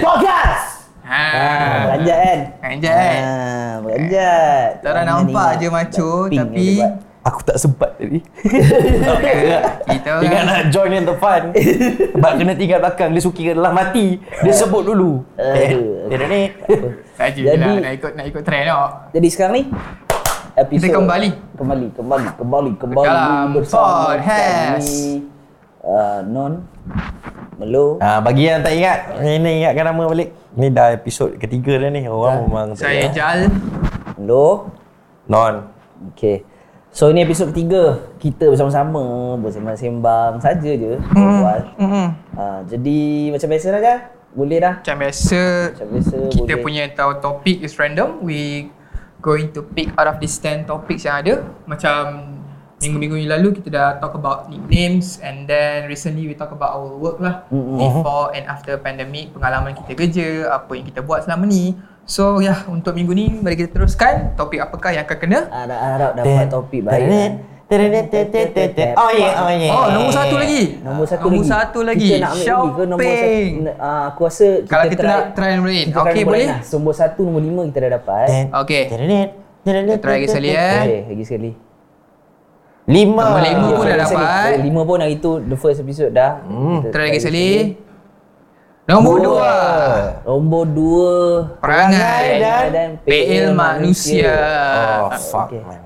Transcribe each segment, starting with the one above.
Podcast. Ha. Ah, beranjat kan? Beranjat kan? Ah, beranjat. Tak orang nampak je macho tapi Aku tak sempat tadi. kita Ingat nak join in the fun. Sebab kena tinggal belakang. Dia suki adalah mati. Dia sebut dulu. Eh, Aduh. dia ni. saja lah nak ikut nak ikut trend tau. Jadi sekarang ni episod Kita kembali. kembali kembali kembali kembali Dalam bersama podcast. Uh, non Melo Ha, bagi yang tak ingat, ini ingatkan nama balik. Ni dah episod ketiga dah ni. Orang memang tak Saya. Jal. Melo Non. Okay So ini episod ketiga Kita bersama-sama Bersembang-sembang saja je Hmm. uh, Jadi macam biasa dah kan? Boleh dah Macam biasa Macam biasa kita boleh punya tahu topik is random. We going to pick out of these 10 topics yang ada. Macam minggu-minggu yang lalu kita dah talk about nicknames and then recently we talk about our work lah. Mm-mm. Before and after pandemic, pengalaman kita kerja, apa yang kita buat selama ni. So ya, yeah, untuk minggu ni mari kita teruskan topik apakah yang akan kena. Harap-harap dapat topik baik kan? Oh yeah, oh yeah. Oh, nombor satu lagi. Nombor satu nombor lagi satu lagi. Kita nak ambil lagi ke nombor satu Shopping. uh, Aku rasa kita Kalau kita nak try nombor lain. try Okey, nombor boleh? lah. Nombor satu, nombor lima kita dah dapat Okey. Kita try lagi sekali eh. Okay, lagi sekali Lima. Nombor lima pun dah dapat. Lima pun hari tu The first episode dah Hmm. Try lagi sekali. Nombor dua. Nombor dua Perangai dan PL manusia. Oh, fuck Okay. man.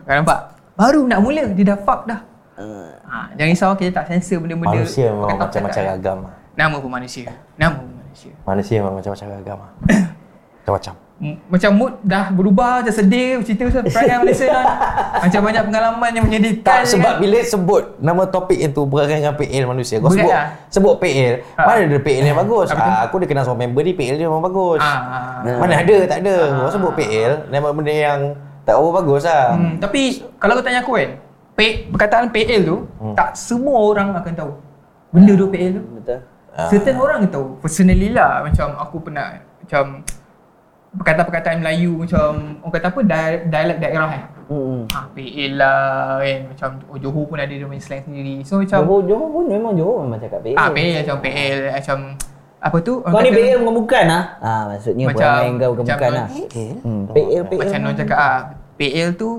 Kau nampak? Baru nak mula dia dah fuck dah. Uh, Ha, jangan risau kita tak censor benda-benda. Manusia memang macam-macam cakap. ragam. Nama pun manusia. Nama pun manusia. Manusia memang macam-macam ragam. Macam-macam. Macam mood dah berubah, macam sedih, cerita pasal perangai Malaysia dah. Macam banyak pengalaman yang menyedihkan. Tak, sebab kan. bila sebut nama topik itu berangan dengan PL manusia. Kau Berat sebut lah. sebut PL, Ha. mana ada PL yang bagus? Ah, aku dah kenal semua member ni PL dia memang bagus. Ah. Mana ada, tak ada. Kau sebut PL, nama benda yang tak apa bagus lah. Hmm, tapi kalau kau tanya aku kan, P, perkataan PL tu, Hmm. tak semua orang akan tahu. Benda tu PL tu. betul. Certain orang tahu. Personally lah, macam aku pernah, macam perkataan-perkataan Melayu macam orang kata apa dia- dialek daerah kan. Hmm. Ah, PL lah kan macam oh, Johor pun ada dia punya slang sendiri. So macam Johor, Johor pun memang Johor memang cakap PL. ah PL macam PL macam apa tu? orang Kau ni PL bukan-bukan ah. Ah maksudnya Macam- perangai kau macam bukan-bukan non- lah. Hmm, PL PL. Macam non cakap ah PL tu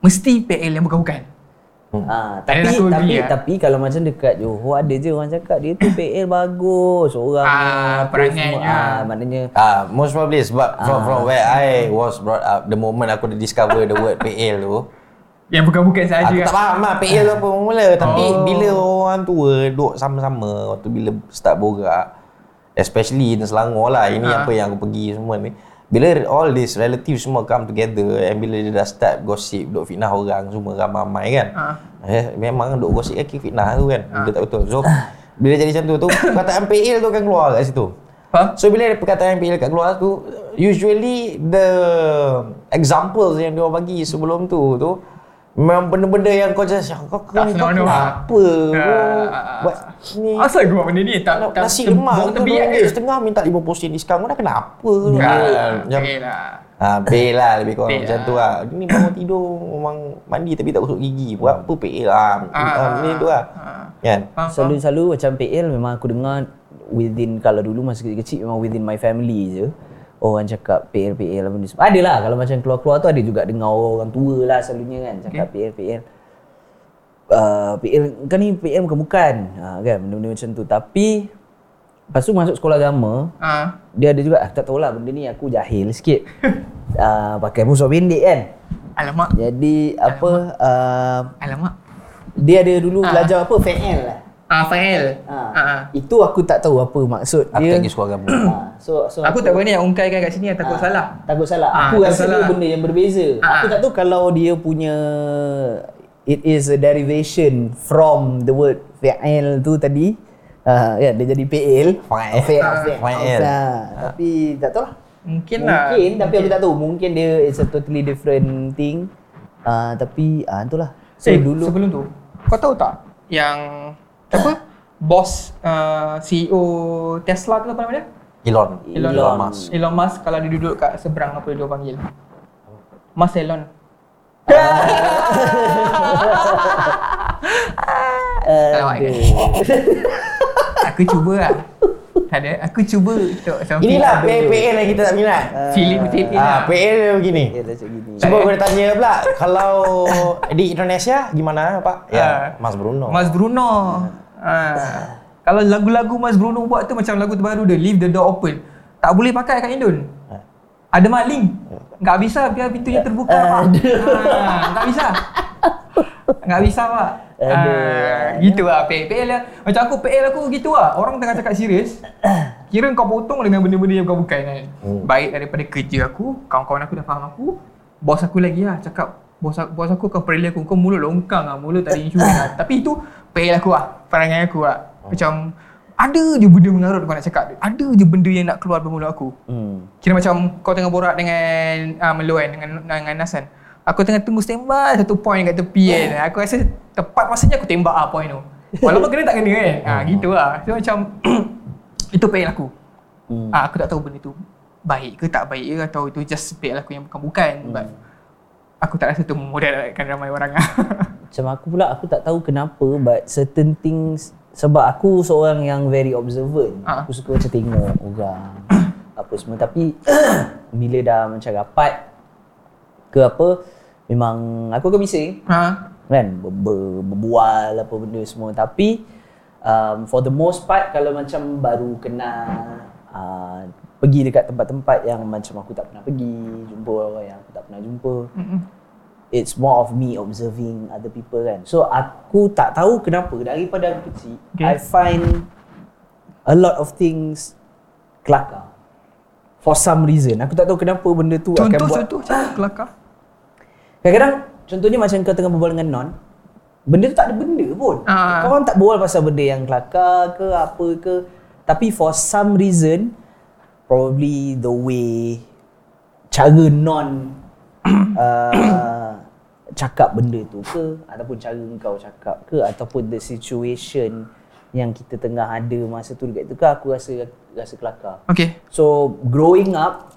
mesti PL yang bukan-bukan. Ah, Dan tapi aku tapi agree, ah. tapi kalau macam dekat Johor ada je orang cakap dia tu PL bagus. Orang Ah, perangainya. semua. Ah, maknanya Ah, most probably sebab from Ah. from where I was brought up, the moment aku dah discover the word PL tu, Yang bukan-bukan saja. aku tak faham lah PL tu apa mula. Tapi Oh. bila orang tua duduk sama-sama, waktu bila start borak, especially in Selangor lah, ini Ah. apa yang aku pergi semua ni. Bila all these relatives semua come together and bila dia dah start gossip, duk fitnah orang semua ramai-ramai kan. Ah. Eh, memang duk gosip kaki fitnah tu kan. Benda tak betul. So, bila jadi macam tu, tu perkataan PL tu akan keluar kat situ. Faham? So bila ada perkataan PL kat keluar tu usually the examples yang dia bagi sebelum tu tu memang benda-benda yang kau just kau kau Tak ni kau senonoh kenapa lah. kau Ah, buat ni Asal kau buat benda ni? Tak, tak nasi lemak tu tebiak RM2 ke? setengah minta 50% diskaun kau dah kenapa lah. Ha, lah lebih kurang macam lah. tu lah. Ni bangun tidur memang mandi tapi tak gosok gigi. Buat apa PL lah. Ah, ni tu lah. ah. Kan? Selalu-selalu macam PL memang aku dengar within kalau dulu masa kecil-kecil memang within my family je. Orang cakap PL PL apa ni semua. Ada lah kalau macam keluar-keluar tu ada juga dengar orang tua lah selalunya kan cakap PL PL. Uh, PL kan ni PL bukan-bukan ha, kan benda-benda macam tu tapi lepas tu masuk sekolah agama Ah. dia ada juga ah, tak tahulah benda ni aku jahil sikit uh, pakai musuh pendek kan Alamak. jadi apa uh, Alamak. dia ada dulu Ah. belajar apa FL lah Ah, Fael. Ha. Ah. ah. Itu aku tak tahu apa maksud Aku dia. tak pergi agama. Ha. So so Aku tak berani nak ungkaikan kat sini takut Ah, salah. Takut salah. Ah, aku rasa salah. dia benda yang berbeza. Ah, aku ah. tak tahu kalau dia punya it is a derivation from the word fi'il tu tadi. Uh, ya dia jadi PL. Fa'il. Fi'il. Fa'il. Fa'il. Tapi tak tahu lah. Mungkin lah. Mungkin tapi aku tak tahu. Mungkin dia it's a totally different thing. Uh, tapi ah uh, itulah. So eh, dulu sebelum tu, kau tahu tak yang apa? Bos uh, CEO Tesla tu apa nama dia? Elon. Elon Musk. Elon Musk kalau dia duduk kat seberang apa dia panggil? Mas Elon. Kan? Aduh. Aku cuba lah. Tak ada. Aku cuba untuk sampai Inilah ada PL yang kita tak minat. Feeling PL Ah, lah. PL dia begini. Ya, macam gini. Cuba aku nak tanya pula Kalau di Indonesia gimana Pak? Ah. Ya, Mas Bruno Mas Bruno. Ah. Kalau lagu-lagu Mas Bruno buat tu macam lagu terbaru dia Leave the door open. Tak boleh pakai kat Indon. Ada maling. Enggak bisa biar pintunya terbuka. Pak. Ah, enggak bisa. Enggak bisa, Pak. Ah, gitu lah PL. Lah. Macam aku PL aku gitu lah. Orang tengah cakap serius. Kira kau potong dengan benda-benda yang kau bukan kan. Baik daripada kerja aku, kawan-kawan aku dah faham aku. Bos aku lagi lah cakap bos aku, bos aku kau perli aku kau mulut longkang lah mulut tak ada insurans lah. Tapi itu PL aku lah perangai aku lah macam ada je benda mengarut kau nak cakap. Ada je benda yang nak keluar dari mulut aku. Hmm. Kira macam kau tengah borak dengan uh, Melo kan dengan, dengan Nas kan Aku tengah tunggu standby satu point kat tepi kan. Aku rasa tepat masanya aku tembak lah point tu. Walaupun kena tak kena kan. Ha, Gitu lah. So macam Itu PL aku. Hmm. ah, Aku tak tahu benda tu Baik ke tak baik ke Atau itu just PL aku yang bukan-bukan. Hmm. But Aku tak rasa tu memudaratkan ramai orang lah Macam aku pula aku tak tahu kenapa but certain things sebab aku seorang yang very observant. Ah. Aku suka macam tengok orang apa semua tapi bila dah macam rapat ke apa memang aku akan bising ha? kan ber, ber, berbual apa benda semua tapi um, for the most part kalau macam baru kenal uh, pergi dekat tempat-tempat yang macam aku tak pernah pergi jumpa orang yang aku tak pernah jumpa. Mm-mm. it's more of me observing other people kan. So aku tak tahu kenapa daripada aku kecil Okay. I find a lot of things kelakar. For some reason. Aku tak tahu kenapa benda tu akan buat Contoh-contoh kelakar? Kadang-kadang contohnya macam kau tengah berbual dengan non Benda tu tak ada benda pun. Ah. Kau orang tak berbual pasal benda yang kelakar ke apa ke. Tapi for some reason Probably the way Cara non uh, Cakap benda tu ke Ataupun cara kau cakap ke Ataupun the situation Yang kita tengah ada masa tu dekat tu ke Aku rasa rasa kelakar Okay So growing up,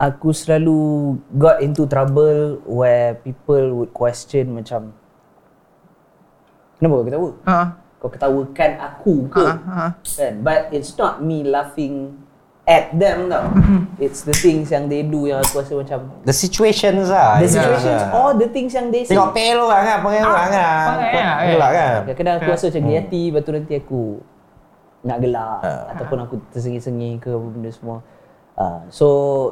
aku selalu got into trouble where people would question macam Kenapa kau ketawa? ha. Kau ketawakan aku ke? Ha, ha. Kan? But it's not me laughing at them tau. It's the things yang they do yang aku rasa macam The situations lah the situations or the things yang they say. Tengok PL orang kan Panggil orang kan. Panggil lah, kan? Gelak kan. Kadang-kadang aku rasa macam geli hati Lepas tu nanti aku Nak gelak Ah. Ataupun aku tersengih-sengih ke apa benda semua. Uh, So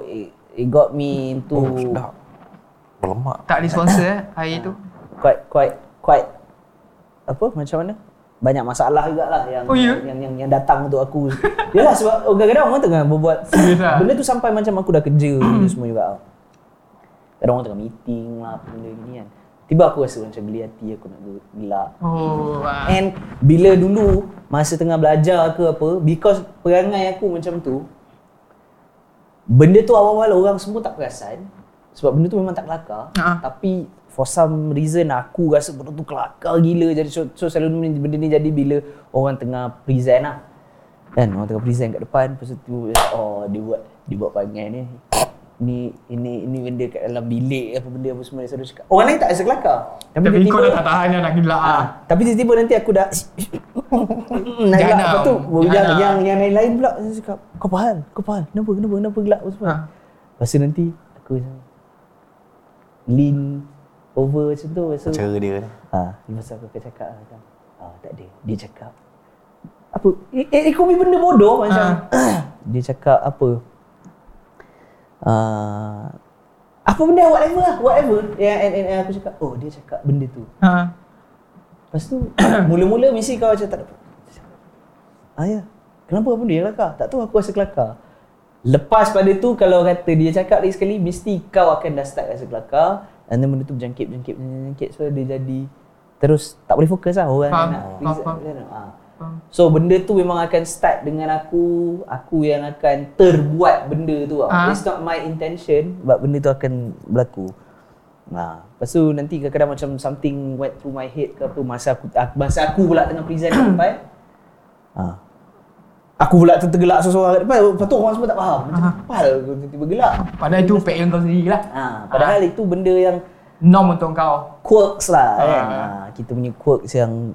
it, it got me into Oh sedap. Berlemak Tak ada sponsor eh Air tu? Quite quite quite Apa macam mana banyak masalah jugalah yang, Oh, ya? yang, yang yang datang untuk aku. Yalah sebab kadang-kadang orang tengah berbuat lah? benda tu sampai macam aku dah kerja benda semua juga. Kadang orang tengah meeting lah apa benda gini kan. Tiba aku rasa macam geli hati aku nak gelak. Oh ah. And bila dulu masa tengah belajar ke apa because perangai aku macam tu benda tu awal-awal orang semua tak perasan sebab benda tu memang tak kelakar Ha. tapi for some reason aku rasa benda tu kelakar gila. Jadi so, so selalu benda ni jadi bila orang tengah present lah. Kan orang tengah present kat depan lepas tu oh dia buat dia buat perangai ni. Ni ini ini benda kat dalam bilik apa benda apa semua. Dia selalu cakap orang lain tak rasa kelakar. Tapi kau tiba-tiba- dah tak tahan dah nak gelak ah. Ah, tapi tiba-tiba nanti aku dah nak gelak lepas tu yang, yang yang lain-lain pula dia cakap kau pahal kau pahal kenapa kenapa kenapa gelak? Apa semua Ha. lepas tu nanti aku lean over macam tu tu Cara dia ni ha, lepas tu aku akan cakap lah, macam ah, tak ada dia cakap apa eh, eh, be benda bodoh macam dia cakap apa uh, apa benda whatever lah whatever yang and, and, and aku cakap oh dia cakap benda tu Ha. Lepas tu mula-mula mesti kau macam tak dapat. Ah ya. Kenapa apa dia kelakar? Tak tahu aku rasa kelakar. Lepas pada tu kalau kata dia cakap lagi sekali mesti kau akan dah start rasa kelakar and then benda tu berjangkit berjangkit berjangkit so dia jadi terus tak boleh fokus lah orang Faham, nak faham, reason- faham. reason- ah. Faham. So benda tu memang akan start dengan aku Aku yang akan terbuat benda tu ah. It's not my intention But benda tu akan berlaku Nah, lepas tu nanti kadang-kadang macam something went through my head ke apa masa aku masa aku pula tengah present depan. Ha. Aku pula ter- tergelak seseorang kat depan. Lepas tu orang semua tak faham. Macam apa aku tiba-tiba gelak. Padahal itu PL kau sendiri lah Ha, padahal itu benda yang Norm untuk kau quirks lah Ah. kan. Ha, kita punya quirks yang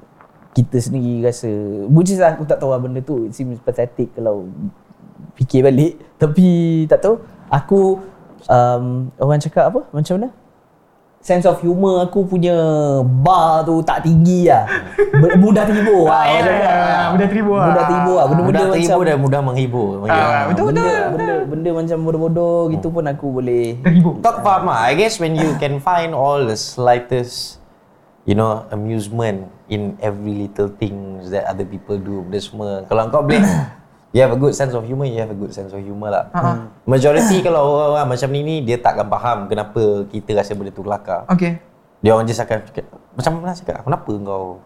kita sendiri rasa which is aku tak tahu lah benda tu it seems pathetic kalau fikir balik tapi tak tahu aku um, orang cakap apa macam mana sense of humor aku punya bar tu tak tinggi lah mudah terhibur lah Ah, ya, ya, ya, mudah terhibur lah. mudah terhibur lah benda-benda Mudah macam terhibur dan mudah menghibur. Ah, betul benda, betul. benda, benda, benda macam bodoh-bodoh gitu pun aku boleh Terhibur. Tak faham lah. I guess when you can find all the slightest, you know, amusement in every little things that other people do, benda semua. Kalau kau boleh, you have a good sense of humor, you have a good sense of humor lah. Ha. Majority kalau orang-orang macam ni ni, dia takkan faham kenapa kita rasa benda tu kelakar. Okay. Dia orang just akan fikir, macam mana cakap, kenapa kau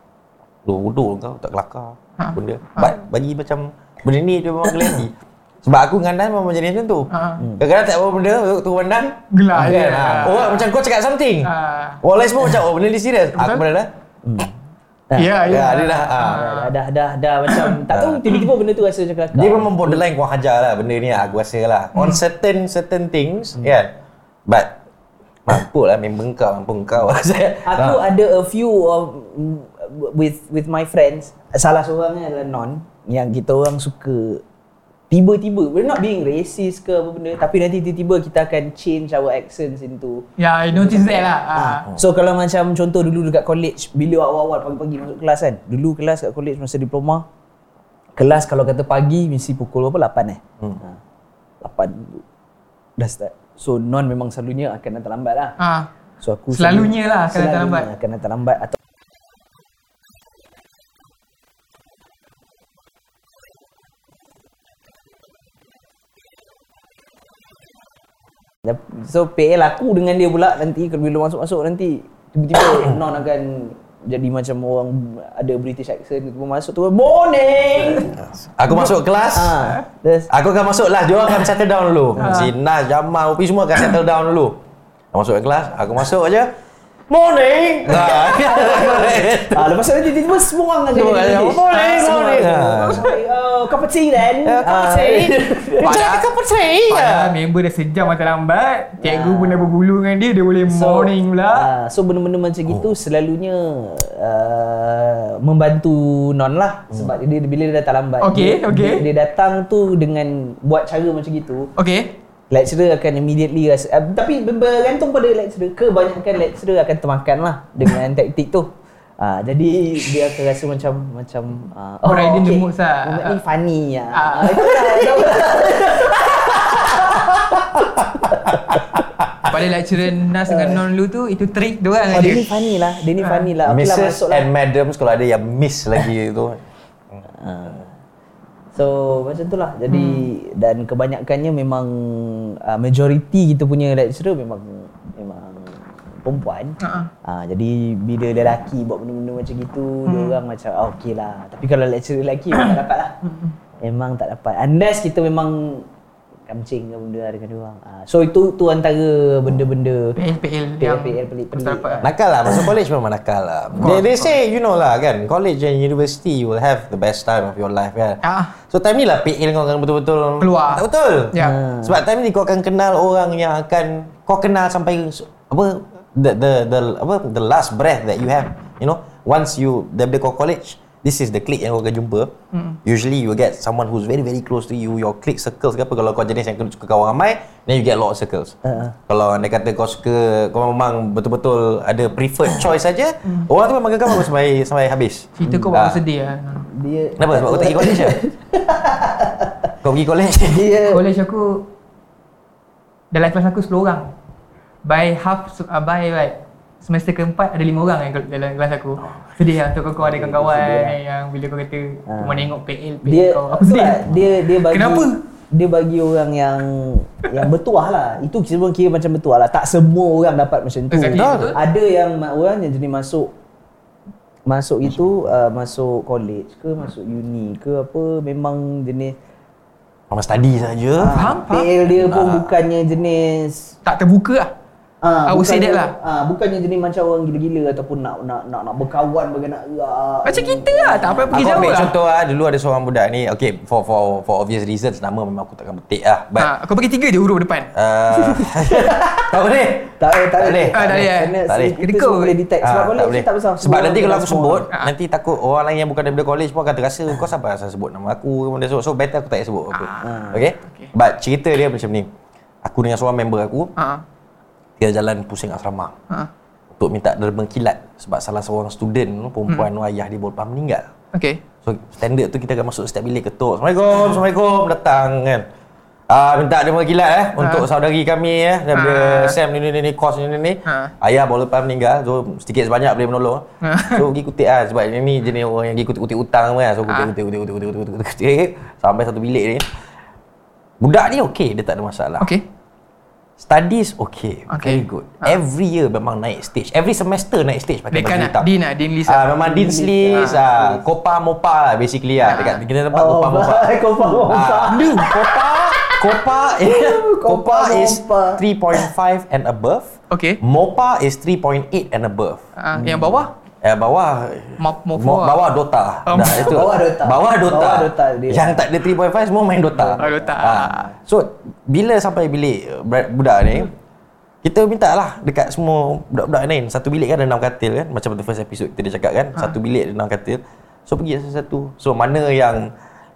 bodoh kau tak kelakar Ha. benda. But bagi macam benda ni dia memang kelihatan. Sebab aku dengan Dan memang jenis macam tu. Ha. Kadang-kadang tak apa benda, tu pandang, Gelak je. kan? Ha. Orang macam kau cakap something. Ah. Orang lain semua macam, oh benda ni serius. Aku benda dah. Ya, ya. Ya, dia dah. ha. dah, dah, dah, dah macam tak tahu tiba-tiba benda tu rasa macam kelakar Dia memang borderline kurang hajar lah benda ni aku rasa lah. On certain certain things, kan. But mampu lah member kau, mampu kau. Aku ada a few of with with my friends. Salah seorangnya adalah non yang kita orang suka tiba-tiba we're not being racist ke apa benda tapi nanti tiba-tiba kita akan change our accents into Ya, I notice that lah. Ah. Ah. So kalau macam contoh dulu dekat college bila awal-awal pagi-pagi masuk kelas kan. Dulu kelas kat college masa diploma kelas kalau kata pagi mesti pukul berapa 8 eh. Hmm. Ha. 8 dah start. So non memang selalunya akan datang lambat lah. Ah. So aku Selalunya lah akan datang lambat. Akan datang lambat atau So PL aku dengan dia pula nanti kalau bila masuk-masuk nanti tiba-tiba non akan jadi macam orang ada British accent tiba masuk tu morning. Aku masuk kelas, ha. Terus aku akan masuk lah. Dia orang akan settle down dulu. Si Nas, Jamal, Upi semua akan settle down dulu. Aku masuk ke kelas, aku masuk aja. Morning. Ha. ah, lepas tu nanti tiba-tiba semua orang akan jadi British. morning, Ah, morning. akan, Ah. Oh, cup of tea then. Ya, cup of Ah. tea. Dia cakap cup of tea. Padahal member dah sejam datang lambat. Cikgu pun dah berbulu dengan dia. Dia boleh morning pula. Uh, so benda-benda macam gitu selalunya uh, membantu non lah sebab dia bila dia datang lambat. Okey. Dia, dia datang tu dengan buat cara macam gitu. Okay. Lecturer akan immediately rasa uh, tapi bergantung pada lecturer. Kebanyakan lecturer akan termakan lah dengan taktik tu. Ah, jadi dia akan rasa macam macam uh, Oh, right, dia the moods lah. Moment ni funny ya. Ah. Ah. lah, lah. Pada lecturer Nas dengan non lu tu, itu trik dia orang Oh, dia ada. ni funny lah. Dia ni funny lah. Lah Mrs. lah. and Madams kalau ada yang miss lagi tu. So macam tu lah Jadi hmm. Dan kebanyakannya memang uh, Majority kita punya lecturer memang Memang Perempuan Ha-ha. uh, Jadi bila lelaki buat benda-benda macam gitu hmm. Dia orang macam ah, okey lah Tapi kalau lecturer lelaki memang tak dapat lah Memang tak dapat Unless kita memang Kamcing ke benda dengan dia orang uh, So itu tu antara benda-benda PL, PL PL, yang PL pelik-pelik. tak dapat. Nakal lah, masuk college memang nakal lah. They, they say, you know lah kan, college and university you will have the best time of your life kan. Ah. So time ni lah PL kau akan betul-betul Keluar. Tak betul. Ya. Sebab time ni kau akan kenal orang yang akan kau kenal sampai apa the the the apa the last breath that you have, you know. Once you daripada kau college, this is the clique yang kau akan jumpa. Mm. Usually you will get someone who's very very close to you, your clique circles ke apa kalau kau jenis yang suka kawan ramai, then you get a lot of circles. Uh-uh. Kalau anda kata kau suka kau memang betul-betul ada preferred choice saja, orang tu memang kau sampai sampai habis. Cerita kau Ah. baru sedih lah. Dia Kenapa? Sebab kau tak pergi college ke? kau pergi college? Dia College aku dalam kelas aku 10 orang. By half uh, by like semester keempat ada 5 orang yang dalam kelas aku. Sedih lah untuk kau ada kawan-kawan yang bila kau kata Ah. kau tengok PL PL dia kau. Aku sedih. itulah, dia dia bagi Kenapa? dia bagi orang yang yang bertuah lah itu kira kira macam bertuah lah tak semua orang dapat macam tu Exactly, betul. ada yang orang yang jadi masuk masuk itu uh, masuk college ke masuk uni ke apa memang jenis Sama study saja. Faham, faham. PL dia pun bukannya jenis Tak terbuka lah. Ah, I would say that lah. Ah, bukannya jenis macam orang gila-gila ataupun nak nak nak, nak berkawan bagi nak erat. Macam kita lah, tak apa pergi Aku jauh ambil lah. contoh lah, dulu ada seorang budak ni, okay, for for for obvious reasons, nama memang aku takkan betik lah. But, Ha, kau bagi tiga je huruf depan. uh, tak boleh. Tak boleh, tak boleh. Ah, tak boleh, eh? Tak boleh. kita semua boleh detect. Sebab Ah, boleh, tak, tak besar. Sebab nanti kalau aku sebut, Ah. nanti takut orang lain yang bukan daripada college pun akan terasa kau siapa asal sebut nama aku benda so, so better aku tak payah sebut apa. Ah. Okay? But cerita dia macam ni. Aku dengan seorang member aku, Ha. Dia jalan pusing asrama Ha. untuk minta derma kilat sebab salah seorang student perempuan Hmm. ayah dia lepas meninggal. Okay. So standard tu kita akan masuk setiap bilik ketuk. Assalamualaikum, Assalamualaikum datang kan. Ah minta derma kilat eh untuk saudari kami eh daripada Ah. Sam ni ni ni, ni kos ni ni ni. Ah. Ayah baru lepas meninggal so sedikit sebanyak boleh menolong. Ah. So pergi kutip lah sebab ini ni jenis orang yang pergi kutip-kutip hutang kan. So kutip Ah. kutip kutip kutip kutip kutip kutip kutip sampai satu bilik ni. Budak ni okey, dia tak ada masalah. Okay. Studies okay, Okay. very good. Every year memang naik stage. Every semester naik stage pakai Dekan baju nak hitam. Dean lah, Dean List Ah, memang Dean's List, ah, Kopa Mopa lah basically lah. Dekat kita tempat Oh, Kopa Mopa. kau faham. Ah, Kopa, Kopa, Kopa is Mopa. 3.5 and above. Okay. Mopa is 3.8 and above. Ah, yang bawah? Eh bawah Mo- bawah Dota. Oh, Dah, itu. bawah Dota. Bawah Dota. Bawah Dota dia. Yang tak ada 3.5 semua main Dota. Oh, Dota. Ah. So bila sampai bilik budak ni kita minta lah dekat semua budak-budak lain Satu bilik kan ada enam katil kan Macam the first episode kita dah cakap kan Ha. Satu bilik ada enam katil So pergi satu-satu So mana yang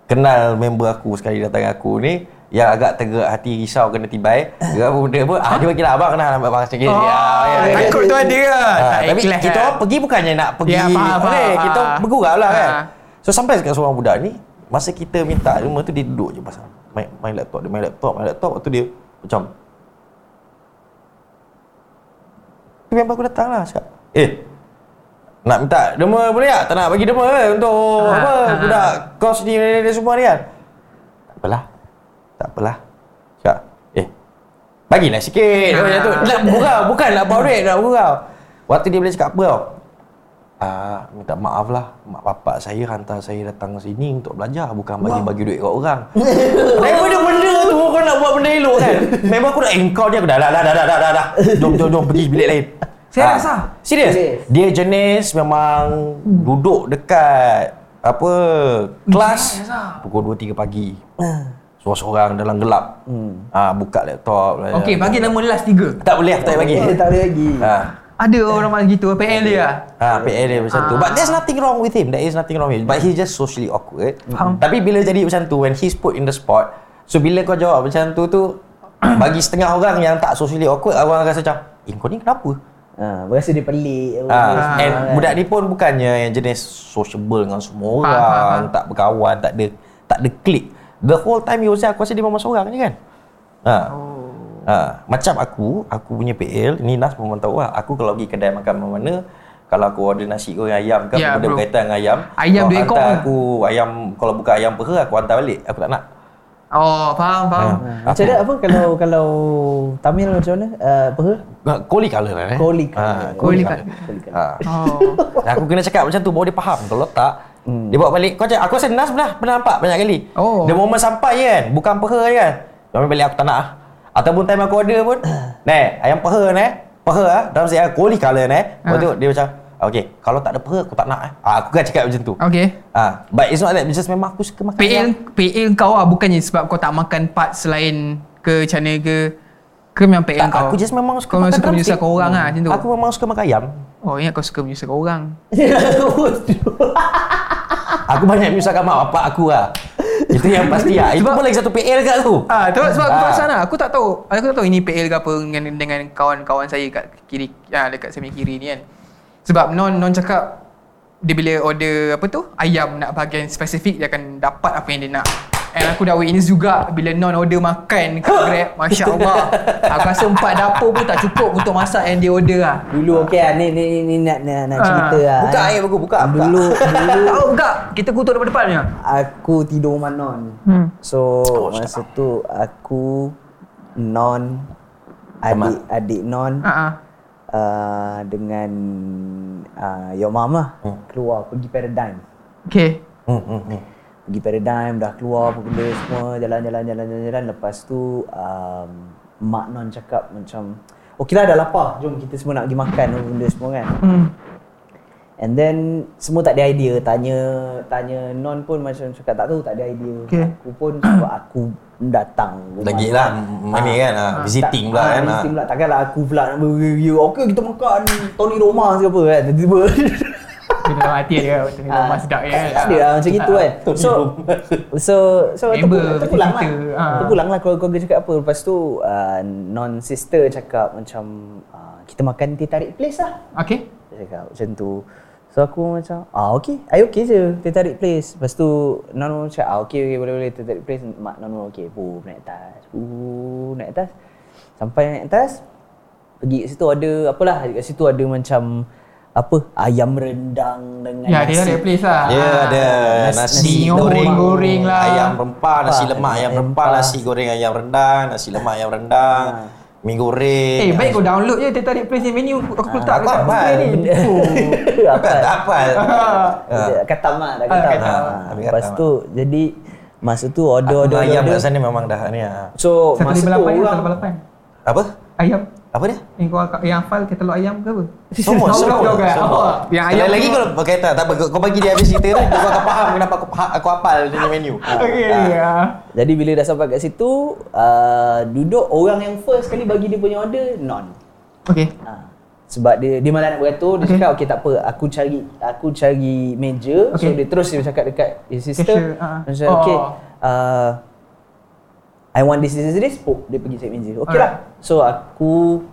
kenal member aku sekali datang aku ni Yang agak tegak hati risau kena tibai Ke apa benda apa ah, Dia bagi lah abang kenal abang macam ni Oh, Ah, ya, ya. takut tu ada lah. Ah, tapi kita lah. orang pergi bukannya nak pergi Ya, faham, boleh, faham. kita bergurau lah kan Ah. so sampai dekat seorang budak ni masa kita minta rumah tu dia duduk je pasal main, main laptop dia main laptop main laptop waktu dia macam tu member aku datang lah cakap eh nak minta derma boleh tak? Tak nak bagi derma ke untuk Ah, apa? ah, Budak kos ni, ni, semua ni kan? Apalah. Tak apalah. Cakap, eh, bagilah sikit. Ah. Macam tu. Nak bergurau, bukan nak bawa duit, nak bergurau. Waktu dia boleh cakap apa tau? Ah, minta maaf lah. Mak bapak saya hantar saya datang sini untuk belajar. Bukan bagi-bagi duit kat orang. Daripada benda tu kau nak buat benda elok kan? Memang aku nak, eh ni aku dah, dah, dah, dah, dah, dah, dah, dah. Jom, jom, jom pergi bilik lain. Serius Ah, ah? Serius? Dia jenis memang duduk dekat apa kelas Serius ah? pukul 2 3 pagi. Seorang-seorang dalam gelap. Hmm. Ah buka laptop. belajar. Okay, bagi nama last tiga. tak boleh aku tak boleh bagi. Eh, tak boleh lagi. Ha. Ada orang macam gitu, PL dia lah. Ha, PL dia macam tu. But there's nothing wrong with him. There is nothing wrong with him. But he's just socially awkward. Faham. Tapi bila jadi macam tu, when he's put in the spot, so bila kau jawab macam tu tu, bagi setengah orang yang tak socially awkward, orang akan rasa macam, eh kau ni kenapa? Ha, berasa dia pelik. Ah, Dia and budak ni pun bukannya yang jenis sociable dengan semua orang, faham, faham. tak berkawan, tak ada tak ada klik. The whole time there, aku rasa dia memang seorang je kan. Ha. Oh. Ha. Macam aku, aku punya PL, ni Nas pun memang tahu lah. Aku kalau pergi kedai makan mana-mana, kalau aku order nasi goreng ayam ke, Ya, benda bro. berkaitan dengan ayam, Ayam dua ekor aku ayam, kalau bukan ayam peha, aku hantar balik. Aku tak nak. Oh, faham, faham. Ha. Macam mana apa kalau kalau Tamil macam mana? Uh, apa? Koli colour lah eh. Koli Ha, Koli colour. Ha. Oh. aku kena cakap macam tu baru dia faham. Kalau tak, dia bawa balik. Kau cakap, aku rasa Nas pernah, pernah nampak banyak kali. Oh. Dia moment sampai je kan, bukan peha je kan. Dia ambil balik aku tak nak ah. Ataupun time aku order pun, Nek, ayam peha ni, peha ah, dalam saya koli colour ni. Lepas tu dia macam, okay, kalau tak ada peha aku tak nak eh. Ah, aku kan cakap macam tu. Okay. Ah, but it's not that, it's just memang aku suka makan PL, ayam. PL kau lah bukannya sebab kau tak makan part selain ke macam ke ke memang PL Tak, kau? aku just memang suka kau memang makan suka menyusahkan orang lah macam tu. Aku memang suka makan ayam. Oh, ingat kau suka menyusahkan orang. Aku banyak menyusahkan mak bapak aku lah. Itu yang pasti lah. Itu pun lagi satu PL kat tu. Ah, tu sebab aku Ah. perasan lah. Aku tak tahu. Aku tak tahu ini PL ke apa dengan dengan kawan-kawan saya kat kiri ah dekat semi kiri ni kan. Sebab non non cakap dia bila order apa tu ayam nak bahagian spesifik dia akan dapat apa yang dia nak. And aku dah witness juga bila non order makan kat Grab, Masya Allah. Aku rasa empat dapur pun tak cukup untuk masak yang dia order lah. Dulu okey lah ni, ni, ni, ni nak, nak, nak Ah. cerita lah. Buka eh. air bagus, buka, buka. Dulu, dulu Tahu buka, kita kutuk depan depannya. aku tidur rumah non. Hmm. So masa tu aku non adik adik non ah. uh, dengan uh, your mom lah Hmm. keluar pergi paradigm. Okay. Hmm, hmm, hmm. Pergi paradigm dah keluar apa benda semua jalan jalan jalan jalan jalan lepas tu um, mak non cakap macam okey lah dah lapar. Jom kita semua nak pergi makan benda semua kan. Hmm. And then semua tak ada idea tanya tanya non pun macam cakap tak tahu tak ada idea. Okay. Aku pun sebab aku datang. Lagi lah, mana kan, ah, visiting pula kan, ah, ah. Visiting pula takkanlah aku pula nak berreview. Okey kita makan Tony Roma ke apa kan. Tiba-tiba Dalam hati dia Tengok rumah sedap ya. Tak ada lah macam gitu kan. So so so terpulang, terpulang lah. bercerita, ah. Terpulang lah keluarga cakap apa. Lepas tu uh, non sister cakap macam kita makan teh tarik place lah. Okay. Dia cakap macam tu. So aku macam, ah okey, I okey je teh tarik place. Lepas tu non cakap, ah okey okey boleh boleh teh tarik place. Mak non okey, boom naik atas. Uh, naik atas. Sampai naik atas, pergi kat situ ada apalah kat situ ada macam apa ayam rendang dengan Ya, dia ada place lah. Dia ada nasi- nasi, nasi goreng, goreng lah. ayam rempah, nasi Rempah, lemak ayam rempah, rempah. nasi goreng ayam rendang, nasi lemak ayam rendang, mi goreng. Eh, baik kau download je Teh Tarik Place ni menu aku letak aku dekat hafal. Google ni. Apa? Tak apa. Dia Katam lah, dah Ah, katam. katam. Ah, Habis Lepas tu jadi masa tu Aku order-order ayam kat sana memang dah ni ah. So masa tu ya, orang. Apa? Ayam. Apa dia? Yang kau yang hafal katalog ayam ke apa? Semua, semua. kau kan? semua. Oh, Yang Sekali ayam lagi kau berkaitan, tak apa. Kau, bagi dia habis cerita tu, kau akan faham kenapa aku, ha- aku hafal dia menu. Okey. ya. Jadi bila dah sampai kat situ, uh, duduk orang yang first kali bagi dia punya order non. Okey. Ha. Sebab dia dia malah nak beratur, dia Okay. cakap okey tak apa, aku cari aku cari meja. So Okay. dia terus dia cakap dekat his sister. Cashier, ah. Dia cakap Oh. okey. Uh, I want this, this, this, this. Pop, dia pergi cari meja. Okey lah. So aku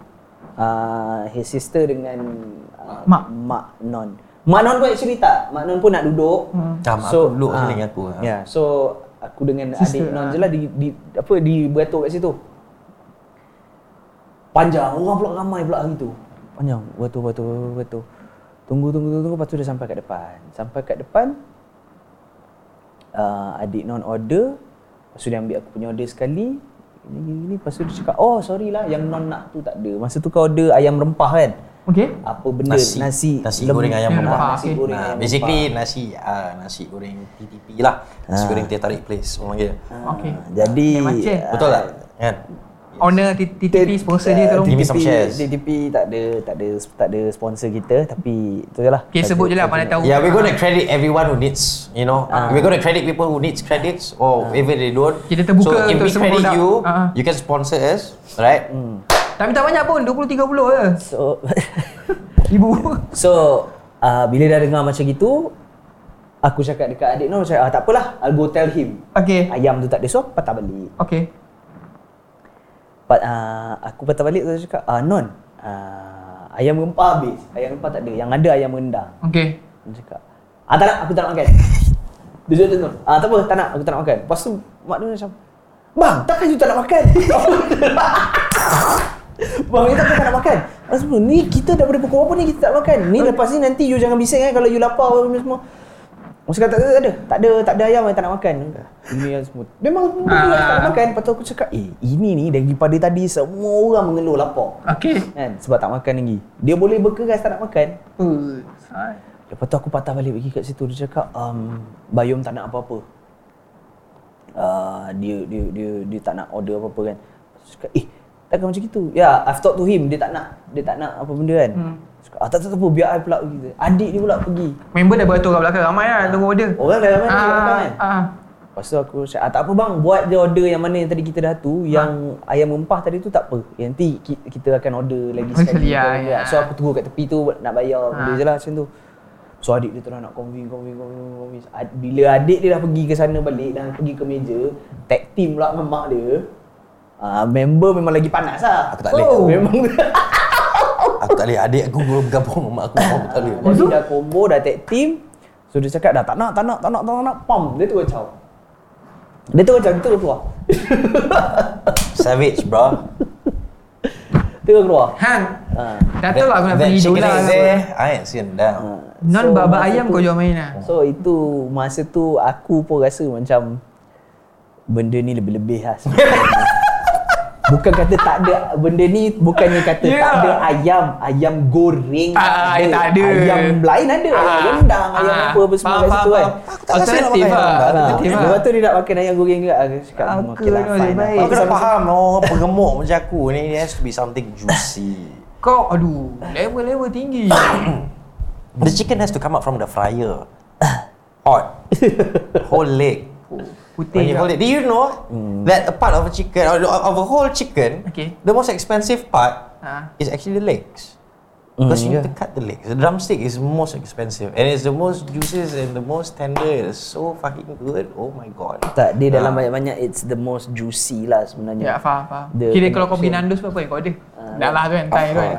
uh, his sister dengan uh, Mak. mak non. Mak non pun actually tak. Mak non pun nak duduk. Hmm. Ah, mak aku duduk sini dengan aku, ah. Ya, yeah, so aku dengan Sister, adik non ah. je lah di, di apa di beratur kat situ. Panjang, orang pula ramai pula hari tu. Panjang, beratur beratur beratur. Tunggu tunggu tunggu, tunggu lepas tu dah sampai kat depan. Sampai kat depan uh, adik non order Lepas tu dia ambil aku punya order sekali Ini, ini. Lepas tu dia cakap Oh sorry lah Yang non nak tu tak ada Masa tu kau order ayam rempah kan Okey. Apa benda Nasi. Nasi Nasi lem- goreng ayam Ah, rempah. Nasi Okey. goreng Nah, ayam basically rempah. nasi ah nasi goreng TTP lah. Nasi goreng teh tarik place orang panggil. Okey. Jadi Yang macam. ah, Betul tak? Kan? Owner T- TTP sponsor dia tolong. Give me some shares. DTP tak ada tak ada tak ada sponsor kita tapi itu je lah. Okey, sebut je lah mana tahu. Yeah, we're gonna credit everyone who needs, you know, we're gonna credit people who needs credits or even they don't. Kita terbuka so if untuk we semua credit you, Ah. you can sponsor us, right? Tak minta banyak pun, 20 30 je. So Ibu. so uh, bila dah dengar macam gitu aku cakap dekat adik Noh cakap ah, tak apalah I'll go tell him. Okey. Ayam tu tak ada so patah balik. Okey. Uh, aku patah balik tu cakap ah non uh, ayam rempah habis. Ayam rempah tak ada. Yang ada ayam rendang. Okey. Dia cakap, ah tak nak, aku tak nak makan. Dia cakap macam tu. Ah tak apa, tak nak, aku tak nak makan. Lepas tu mak dia macam, bang, takkan you tak nak makan? bang, you takkan tak nak makan? Lepas tu, ni kita daripada pukul berapa ni kita tak makan? Ni lepas ni nanti you jangan bising kan kalau you lapar apa semua. Masa kata tak ada, tak ada, tak ada, tak ada ayam yang tak nak makan. Ini yang semua. Memang betul lah tak nak makan. Lepas tu aku cakap, eh ini ni daripada tadi semua orang mengeluh lapar. Okey. Kan? Sebab tak makan lagi. Dia boleh berkeras tak nak makan. Uh. Lepas tu aku patah balik pergi kat situ dia cakap um, Bayum tak nak apa-apa. Uh, dia, dia dia dia tak nak order apa-apa kan. Tu cakap, "Eh, takkan macam gitu." Ya, yeah, I've talked to him, dia tak nak dia tak nak apa benda kan. Hmm. Cakap, ah, tak, tak apa, biar I pula pergi. Adik dia pula pergi. Member dah beratur kat belakang ramai lah tunggu order. Orang dah ramai ah, kan. Ah. Lepas tu aku cakap, ah, tak apa bang, buat je order yang mana yang tadi kita dah tu, yang ayam rempah tadi tu tak apa. Yang nanti ki- kita akan order lagi Oh, sekali. sekali, ya, ya. So aku tunggu kat tepi tu nak bayar benda Ah. je lah macam tu. So adik dia terus nak convince, convince, convince, convince. Bila adik dia dah pergi ke sana balik dan pergi ke meja, tag team pula dengan mak dia. Ah, member memang lagi panas lah. Aku tak boleh. Oh. Memang Aku tak boleh. Adik aku belum bergabung dengan mak aku. Aku tak boleh. Tu dah combo, dah tag team. So dia cakap dah tak nak, tak nak, tak nak, tak nak. Pam, dia tu kacau. Dia tu kacau, dia tu keluar. Savage, bro. Dia keluar. Han. Ha. Dah tahu lah aku nak pergi there, apa. I ain't seen. Non So, baba ayam tu- kau jual main lah. So itu masa tu aku pun rasa macam benda ni lebih-lebih lah. Bukan kata tak ada benda ni bukannya kata Ya. tak ada ayam, ayam goreng Ah, tak ada. Ayam lain ada, ayam Ah. rendang, ayam Ah. apa apa semua Faham, kat situ faham, kan. Aku tak rasa nak makan lah. ayam rendang. Ah, Alternatif lah. Lepas tu dia nak makan ayam goreng juga. Aku cakap, Aku "Hmm, okay lah, fine lah." baik. Aku dah faham oh pengemuk macam aku ni it has to be something juicy. Kau aduh, level-level tinggi. The chicken has to come out from the fryer. Hot. Whole leg. Putih When you juga. hold it, do you know that a part of a chicken, or of a whole chicken, Okay. the most expensive part Ah. is actually the legs. Because you Mm, need to cut the legs. The drumstick is most expensive, and it's the most juices and the most tender. It's so fucking good. Oh my god. Tak, dia dalam Ah. banyak-banyak it's the most juicy lah sebenarnya. Ya, faham, faham. The Kira kalau kau pergi. Nandos apa yang kau ada? Dah lah tu kan, Thai tu kan.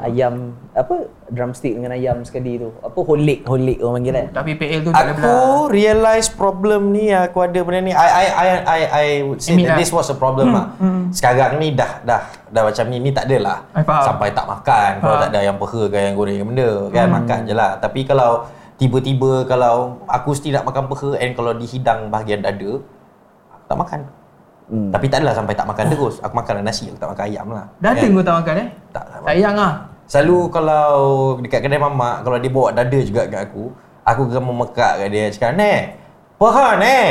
Ayam apa drumstick dengan ayam sekali tu. Apa whole leg, whole leg orang panggil kan. Tapi PL tu tak ada Aku belah. realise problem ni aku ada benda ni. I I I I, I would say Admit that lah. this was a problem lah. Sekarang ni dah dah dah macam ni ni tak adalah. I. Sampai tak makan kalau tak ada yang peha ke yang goreng benda kan makan je lah. Tapi kalau tiba-tiba kalau aku mesti nak makan peha and kalau dihidang bahagian dada tak makan. Hmm. Tapi tak adalah sampai tak makan terus. Aku makan nasi, aku tak makan ayam lah. Dada Kan? kau tak makan eh? Tak, tak Sayang ah. Selalu kalau dekat kedai mamak Kalau dia bawa dada juga kat aku Aku akan memekak kat dia Cakap Nek Peha Nek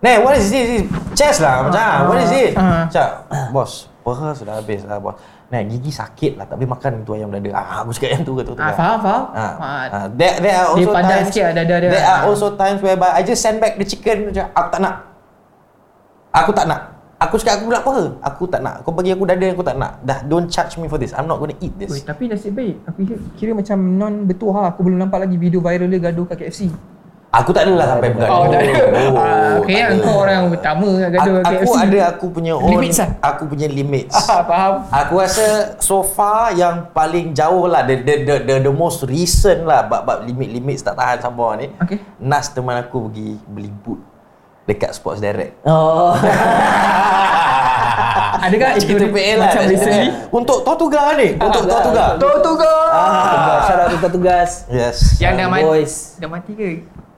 Nek what is this? Chest lah macam Ah, What is it ah. Cakap Bos Peha sudah habis lah bos Nek gigi sakit lah Tapi makan tu ayam dada ah, Aku cakap yang tu ke tu Ah, faham, faham. Ah, Ah. ah, there, there are Dia also padat times sikit lah dada dia. There are also times whereby I just send back the chicken Macam aku tak nak Aku tak nak Aku cakap aku nak peha Aku tak nak Kau bagi aku dada aku tak nak Dah don't charge me for this I'm not gonna eat this Oi, tapi nasib baik. Aku kira, kira macam non betul ha. Aku belum nampak lagi video viral dia gaduh kat KFC. Aku tak adalah sampai bergaduh. Oh, tak ada. Oh, Ah, okay, tak ada. kau orang yang pertama yang gaduh Aku, kat aku KFC. ada aku punya own Limits lah. Aku punya limits. Ah, faham. Aku rasa so far yang paling jauh lah the the the, the, the most recent lah bab bab limit-limit tak tahan sabar ni. Okay. Nas teman aku pergi beli boot dekat Sports Direct. Oh. Adakah itu Cerita PL lah. macam recently? Untuk Tortuga ni. Untuk Tortuga. Kau. Tugas, shout out to tugas. Yes. Yang dah mati. boys. Dah mati ke?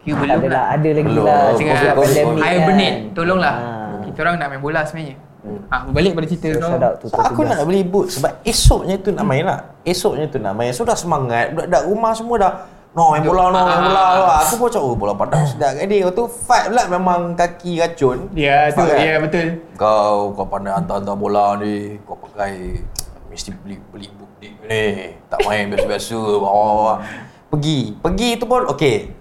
Kira belum ada lah, ada lagi Belum. lah. Tengah Air kan. benet, tolonglah. Ah. Kita orang nak main bola sebenarnya. Ah, berbalik pada cerita So, kau. shout out to So, aku nak beli boot sebab esoknya tu nak main lah. Esoknya tu nak main. So dah semangat. Budak-budak rumah semua dah No main bola, no main bola. Ah. Aku pun macam, oh bola padang sedap kat dia. Lepas tu fight pula memang kaki racun. Ya, tu. Faham kan? Ya, betul. Kau, kau pandai hantar-hantar bola ni. Kau pakai, mesti beli beli boot ni. Tak main biasa-biasa. Bawa. Pergi. Pergi tu pun, okay.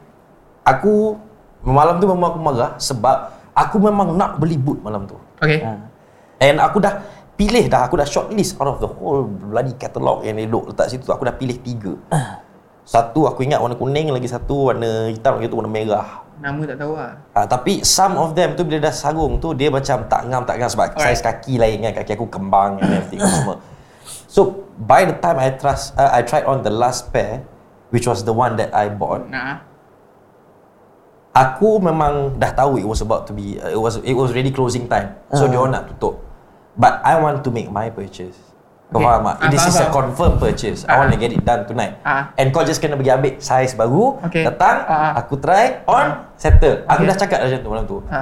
Aku, malam tu memang aku marah sebab aku memang nak beli boot malam tu. Okay. Ah. And aku dah pilih dah, aku dah shortlist out of the whole bloody catalog yang duduk letak situ. Aku dah pilih tiga. Satu aku ingat warna kuning, lagi satu warna hitam, lagi satu warna merah. Nama tak tahu lah. Ha, tapi some of them tu bila dah sarung tu dia macam tak ngam tak ngam sebab Alright. saiz kaki lain kan kaki aku kembang and everything semua. So by the time I trust uh, I tried on the last pair which was the one that I bought Nah. aku memang dah tahu it was about to be uh, it was it was really closing time. So dia orang nak tutup. But I want to make my purchase. Kau Okay. faham tak? Ah, This faham, is a faham. confirm purchase. I Ah. want to get it done tonight. Ah. And kau just kena pergi ambil size baru, Okay. datang, Ah. aku try, on, settle. Aku Okay. dah cakap dah macam tu malam tu. Ha.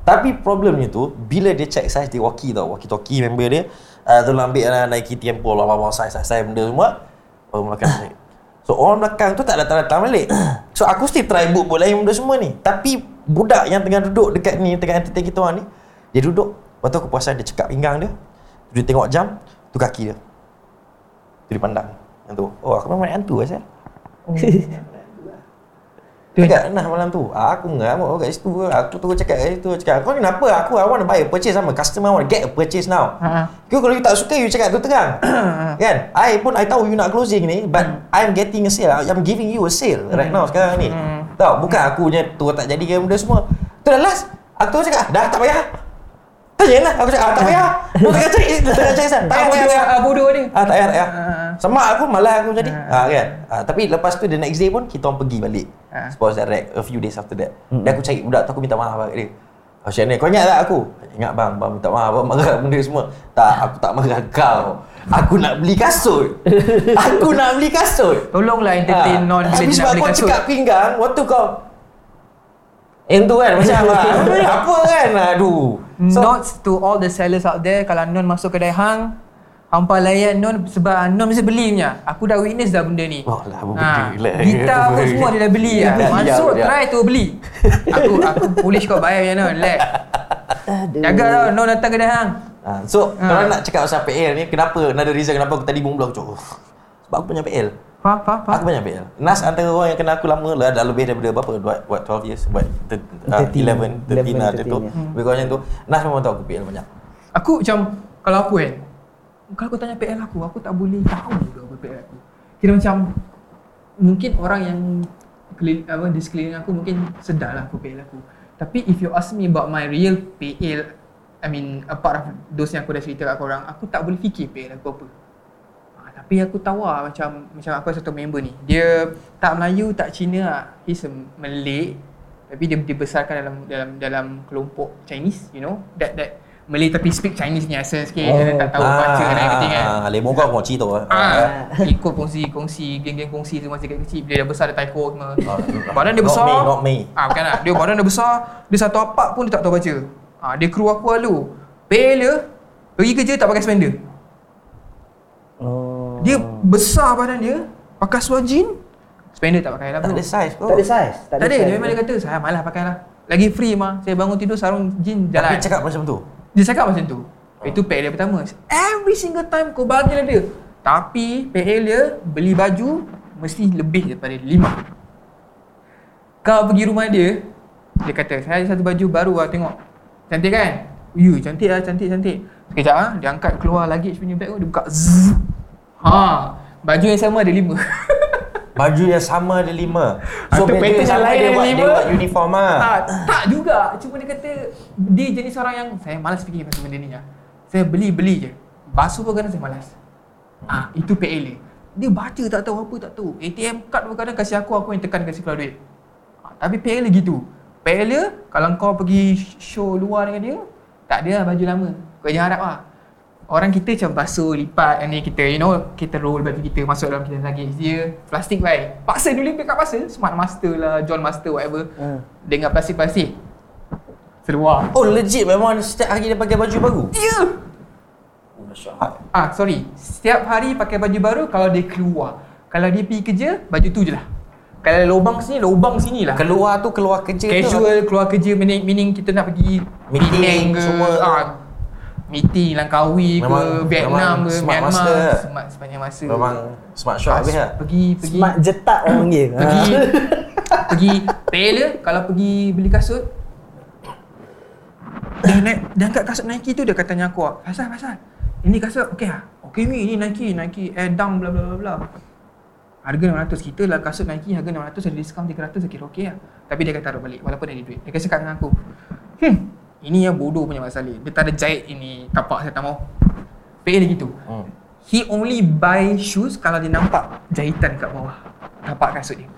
Tapi problemnya tu Bila dia check size Dia walkie tau Walkie talkie member dia uh, Tolong ambil lah Nike Tempo lah Bawa size size size benda semua Orang belakang naik So orang belakang tu tak datang-datang balik So aku still try book book lain benda semua ni Tapi Budak yang tengah duduk dekat ni Tengah entertain kita orang ni Dia duduk Lepas tu aku perasan dia cekap pinggang dia Dia tengok jam Tu kaki dia. Tu dia pandang Yang tu. Oh aku memang hantu asal Tu Cakap nah malam tu. Ah, Aku ngamuk kat situ Aku terus cakap kat situ Cakap kau ni kenapa? Aku I want to buy a purchase sama. Customer want to get a purchase now. Ha. Kau kalau you tak suka You cakap tu terang. Kan? I pun I tahu you nak closing ni But I'm getting a sale. I'm giving you a sale Right now sekarang ni. Tahu? Bukan aku je Tu tak jadi benda semua. Tu dah last. Aku terus cakap Dah tak payah Tanya lah Aku cakap ah, Tak payah Lu tengah cari tengah cari Tak payah tak payah, tak payah Apa bodoh ni? Ah tak payah tak payah. Ah. Semak aku malah aku jadi. Ah kan. Ah tapi lepas tu the next day pun kita orang pergi balik. Ah. Sports Direct a few days after that. Dan aku cari budak tu aku minta maaf kat dia. Syed ni kau ingat tak aku? Ingat bang, bang minta maaf bang marah benda semua. Tak, aku tak marah kau. Aku nak beli kasut. aku nak beli kasut. Tolonglah entertain non bila Tapi dia nak sebab beli kau kasut. cakap pinggang, waktu kau yang tu kan macam ah, apa kan aduh So- Notes to all the sellers out there Kalau Non masuk kedai hang Hampa layan Non sebab Non mesti beli punya Aku dah witness dah benda ni Oh lah, apa Ha, benda lah. Gitar pun semua dia dah beli lah. Ya, Masuk ya, ya. try tu beli Aku aku polish kau bayar punya Non Lag Jaga tau Non datang kedai hang Ha, so, Ha. kalau nak cakap pasal PL ni, kenapa, another reason kenapa aku tadi bumbung aku cakap, "Oh, sebab aku banyak PL. Faham faham faham Aku banyak PL. Nas antara orang yang kenal aku lama lah, dah lebih daripada berapa? What, what 12 years? What, uh, 13, 11, 13 lah 11, macam tu. 13, ya. Lebih kurang macam tu. Nas memang tahu aku PL banyak. Aku macam Kalau aku kan Kalau kau tanya PL aku Aku tak boleh tahu berapa PL aku Kira macam Mungkin orang yang apa, Di sekeliling aku Mungkin sedar lah aku PL aku Tapi if you ask me about my real PL I mean apart of those yang aku dah cerita kat korang Aku tak boleh fikir PL aku apa ha, Tapi aku tahu lah macam Macam aku satu member ni. Dia tak Melayu tak Cina lah. He's a Malay Tapi dia dibesarkan dalam dalam dalam kelompok Chinese You know? That that Malay tapi speak Chinese ni accent sikit. Oh. Tak tahu baca dan everything kan? Ah, lemong kau cerita lah. Ah, ikut kongsi-kongsi, geng-geng kongsi tu masa kecil. Bila dia besar dia taiko semua. Ah, Badan dia not besar. me, not me. Ah bukan lah, dia badan dia besar. Dia satu apak pun dia tak tahu baca. Ah, Dia kru aku lalu. Dia Pergi kerja tak pakai spender. Dia besar badan dia Pakai seluar jean Spender tak pakai lah Tak ada size kau. Tak ada size. Tak ada, dia memang dia kata Saya malas pakai lah Lagi free mah Saya bangun tidur sarung jean Tapi jalan cakap macam tu. Dia cakap macam tu Itu PL dia pertama Every single time kau bahagia dia Tapi PL dia Beli baju Mesti lebih daripada lima Kau pergi rumah dia Dia kata Saya ada satu baju baru lah tengok Cantik kan? You cantik lah cantik cantik Sekejap ah, Dia angkat keluar luggage punya bag tu Dia buka zzz. Ha Baju yang sama ada lima Baju yang sama ada lima. Atau beza pattern yang lain dia ada buat, lima. dia buat uniform lah. Tak, tak juga. Cuma dia kata dia jenis orang yang saya malas fikir pasal benda ni lah. Saya beli-beli je. Basuh pun kadang saya malas. Ah, itu PL dia. Dia baca tak tahu apa tak tahu. ATM card pun kadang kasih aku, aku yang tekan kasih keluar duit. Ah, tapi PL dia gitu. PL dia, kalau kau pergi show luar dengan dia, tak ada lah baju lama. Kau jangan harap lah. Orang kita macam basuh, lipat ni kita, you know, kita roll baju kita masuk dalam kita luggage dia. Plastik baik. Paksa dulu pick up paksa. Smart Master lah, John Master, whatever. Hmm. Dengan plastik-plastik. Seluar. Oh legit memang setiap hari dia pakai baju baru. Ya! Yeah. Ah, sorry. Setiap hari pakai baju baru kalau dia keluar. Kalau dia pergi kerja, baju tu je lah. Kalau lubang sini, lubang sini lah. Keluar tu keluar kerja tu. Casual keluar kerja meaning, meaning kita nak pergi Meeting Penang ke semua. ah, meeting Langkawi ke Vietnam ke smart Myanmar master. smart sepanjang masa Memang smart shop habis lah. pergi pergi Smart jetak orang panggil. pergi Ha. pergi dia kalau pergi beli kasut dia naik dia angkat kasut Nike tu dia kata tanya aku ah, Faisal Faisal ini kasut okey ah okey ni ini Nike Nike Air Dunk bla bla bla bla harga 600 kita lah kasut Nike harga 600 ada diskaun 300 saya kira okey lah tapi dia kata taruh balik walaupun ada duit dia kasi kat dengan aku hmm ini yang bodoh punya masalah dia tak ada jahit ini tapak saya tak mau PL dia gitu Hmm. He only buy shoes kalau dia nampak jahitan kat bawah tapak kasut dia.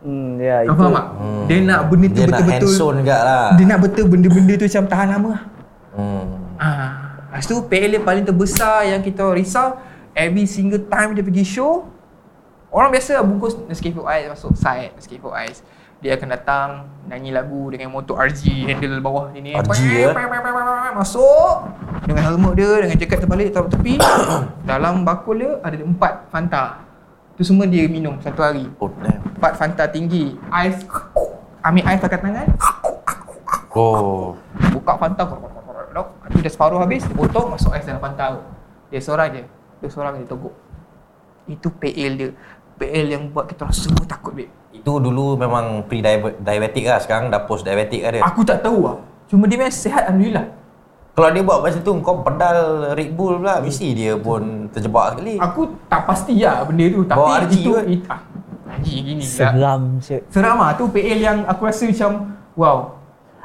Hmm, ya Kau itu. faham tak? Hmm. Dia nak benda tu Dia nak betul-betul hands-on juga lah. Dia nak betul benda-benda tu macam tahan lama lah. Hmm. Ah, lepas tu PL dia paling terbesar yang kita risau every single time dia pergi show orang biasa bungkus Nescafe Ice masuk side Nescafe Ice dia akan datang nyanyi lagu dengan motor RG handle bawah ni RG ya? masuk. Dengan helmet dia dengan jaket terbalik taruh tepi. Dalam bakul dia ada empat Fanta. Tu semua dia minum satu hari. Oh damn. empat Fanta tinggi. Ais. Ambil ais pakai tangan. Oh. Buka Fanta. Itu dah separuh habis potong Masuk ais dalam Fanta tu. Dia seorang je. Dia seorang dia togok. Itu PL dia. PL yang buat kita orang semua takut babe Itu dulu memang pre-diabetic lah. Sekarang dah post-diabetic lah dia. Aku tak tahu lah Cuma dia memang sihat Alhamdulillah Kalau dia buat macam tu, kau pedal Red Bull pula, mesti dia pun terjebak sekali. Aku tak pasti lah benda tu Tapi Bawa itu kot. it, ah, gini Seram siap. Seram lah Tu PL yang aku rasa macam Wow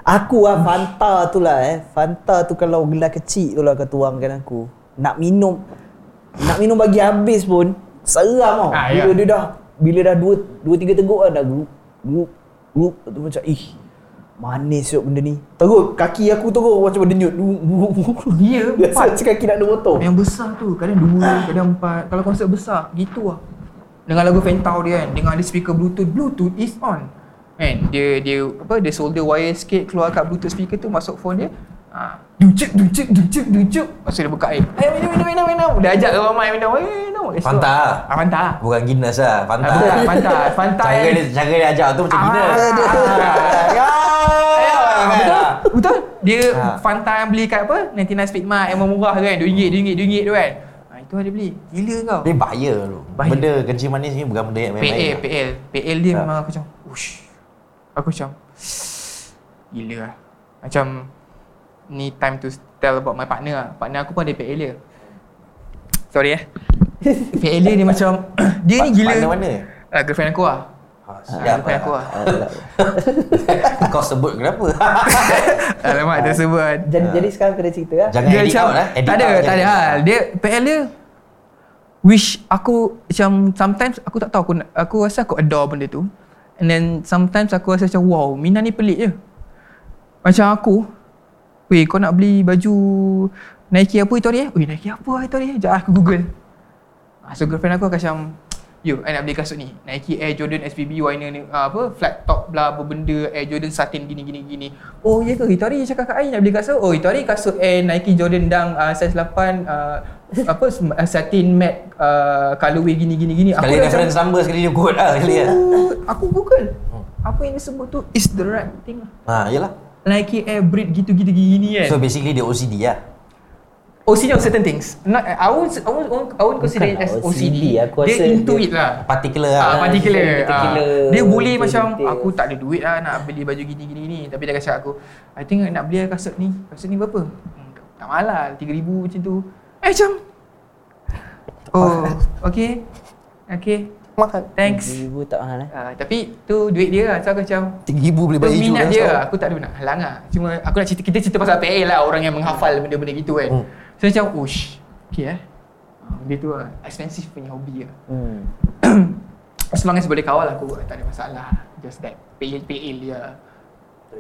Aku lah Fanta tu lah eh. Fanta tu kalau gelas kecil tu lah kau tuangkan aku. Nak minum nak minum bagi habis pun seram tau. Ah, bila ya. dia dah bila dah dua dua tiga teguk kan dah grup grup grup tu macam ih manis siap benda ni. Terus kaki aku terus macam berdenyut. Dia Biasa empat macam kaki nak ada motor. Yang besar tu Kadang dua Kadang empat Kalau konsert besar Gitu lah Dengan lagu Fentau dia kan Dengan ada speaker bluetooth Bluetooth is on Kan Dia dia apa Dia solder wire sikit Keluar kat bluetooth speaker tu Masuk phone dia Ha. Ducuk, ducuk, ducuk, ducuk. Lepas tu dia buka air. Eh, minum, minum, minum, minum. Dia ajak orang main minum. Eh, minum. Tu- Fanta. Ah, Fanta. Bukan Guinness lah, Fanta. Ah, bukan, Fanta. Fanta cara dia, cara dia ajak tu macam Guinness. Ah. Ah, betul? Betul? Dia Ha. Fanta yang beli kat apa? 99 Speed Mart yang murah kan? RM2, RM2, RM2 tu kan? Ha, itu dia beli. Gila kau. Dia bahaya tu. Bahaya. Benda kencing manis ni bukan benda yang PL, main-main. PL. PL dia Ha. memang aku macam, ush. Aku macam, gila lah. Macam, ni time to tell about my partner lah. Partner aku pun ada dia. Sorry eh. Dia, dia macam, dia ni gila. Mana mana? Ah, girlfriend aku lah. Ha, Ah, siap girlfriend aku lah. Kau sebut kenapa? Alamak, tersebut. Jadi jadi sekarang kena cerita lah. Jangan dia edit macam out lah. Edit tak ada tak ada hal dia PL dia wish aku macam sometimes aku tak tahu aku aku rasa aku adore benda tu and then sometimes aku rasa macam wow Mina ni pelik je macam aku weh kau nak beli baju Nike apa itu hari eh weh Nike apa itu hari eh Sekejap aku google Ah, so girlfriend aku akan macam Yo, I nak beli kasut ni Nike Air Jordan SPB warna ni uh, apa flat top bla apa benda Air Jordan satin gini gini gini. Oh ya ke itu hari cakap kat I nak beli kasut. Oh itu hari kasut Air Nike Jordan Dunk uh, size 8 uh, apa sm- uh, satin matte uh, colorway gini gini gini. Sekali dah reference number sekali dia quote lah sekali lah. macam, aku google. Apa yang disebut tu is the right thing. lah. Ha, yelah. Nike Air Breed gitu-gitu gini kan. So basically dia OCD lah. OCD on certain things. Not, I won't I won't, I won't consider it as OCD. OCD, aku dia rasa into dia- it lah. Particular Ah, lah. particular. particular, Ah. Dia boleh macam detail. aku tak ada duit lah nak beli baju gini gini gini tapi dia kata aku I think nak beli kasut ni. Kasut ni berapa? Hmm, tak mahal lah 3000 macam tu. Eh macam Oh, okay. Okay. Mahal. Thanks. Ibu tak mahal eh. Uh, tapi tu duit dia lah. So aku macam RM3,000 beli tu baju minat dia setahun. lah. Aku tak ada nak halang lah. Cuma aku nak cerita, kita cerita pasal PL lah. Orang yang menghafal benda-benda gitu kan. Hmm. So macam, ush. Okay eh. Uh, dia tu lah. Expensive punya hobi lah. Hmm. As long as boleh kawal aku tak ada masalah. Just that PL PL dia.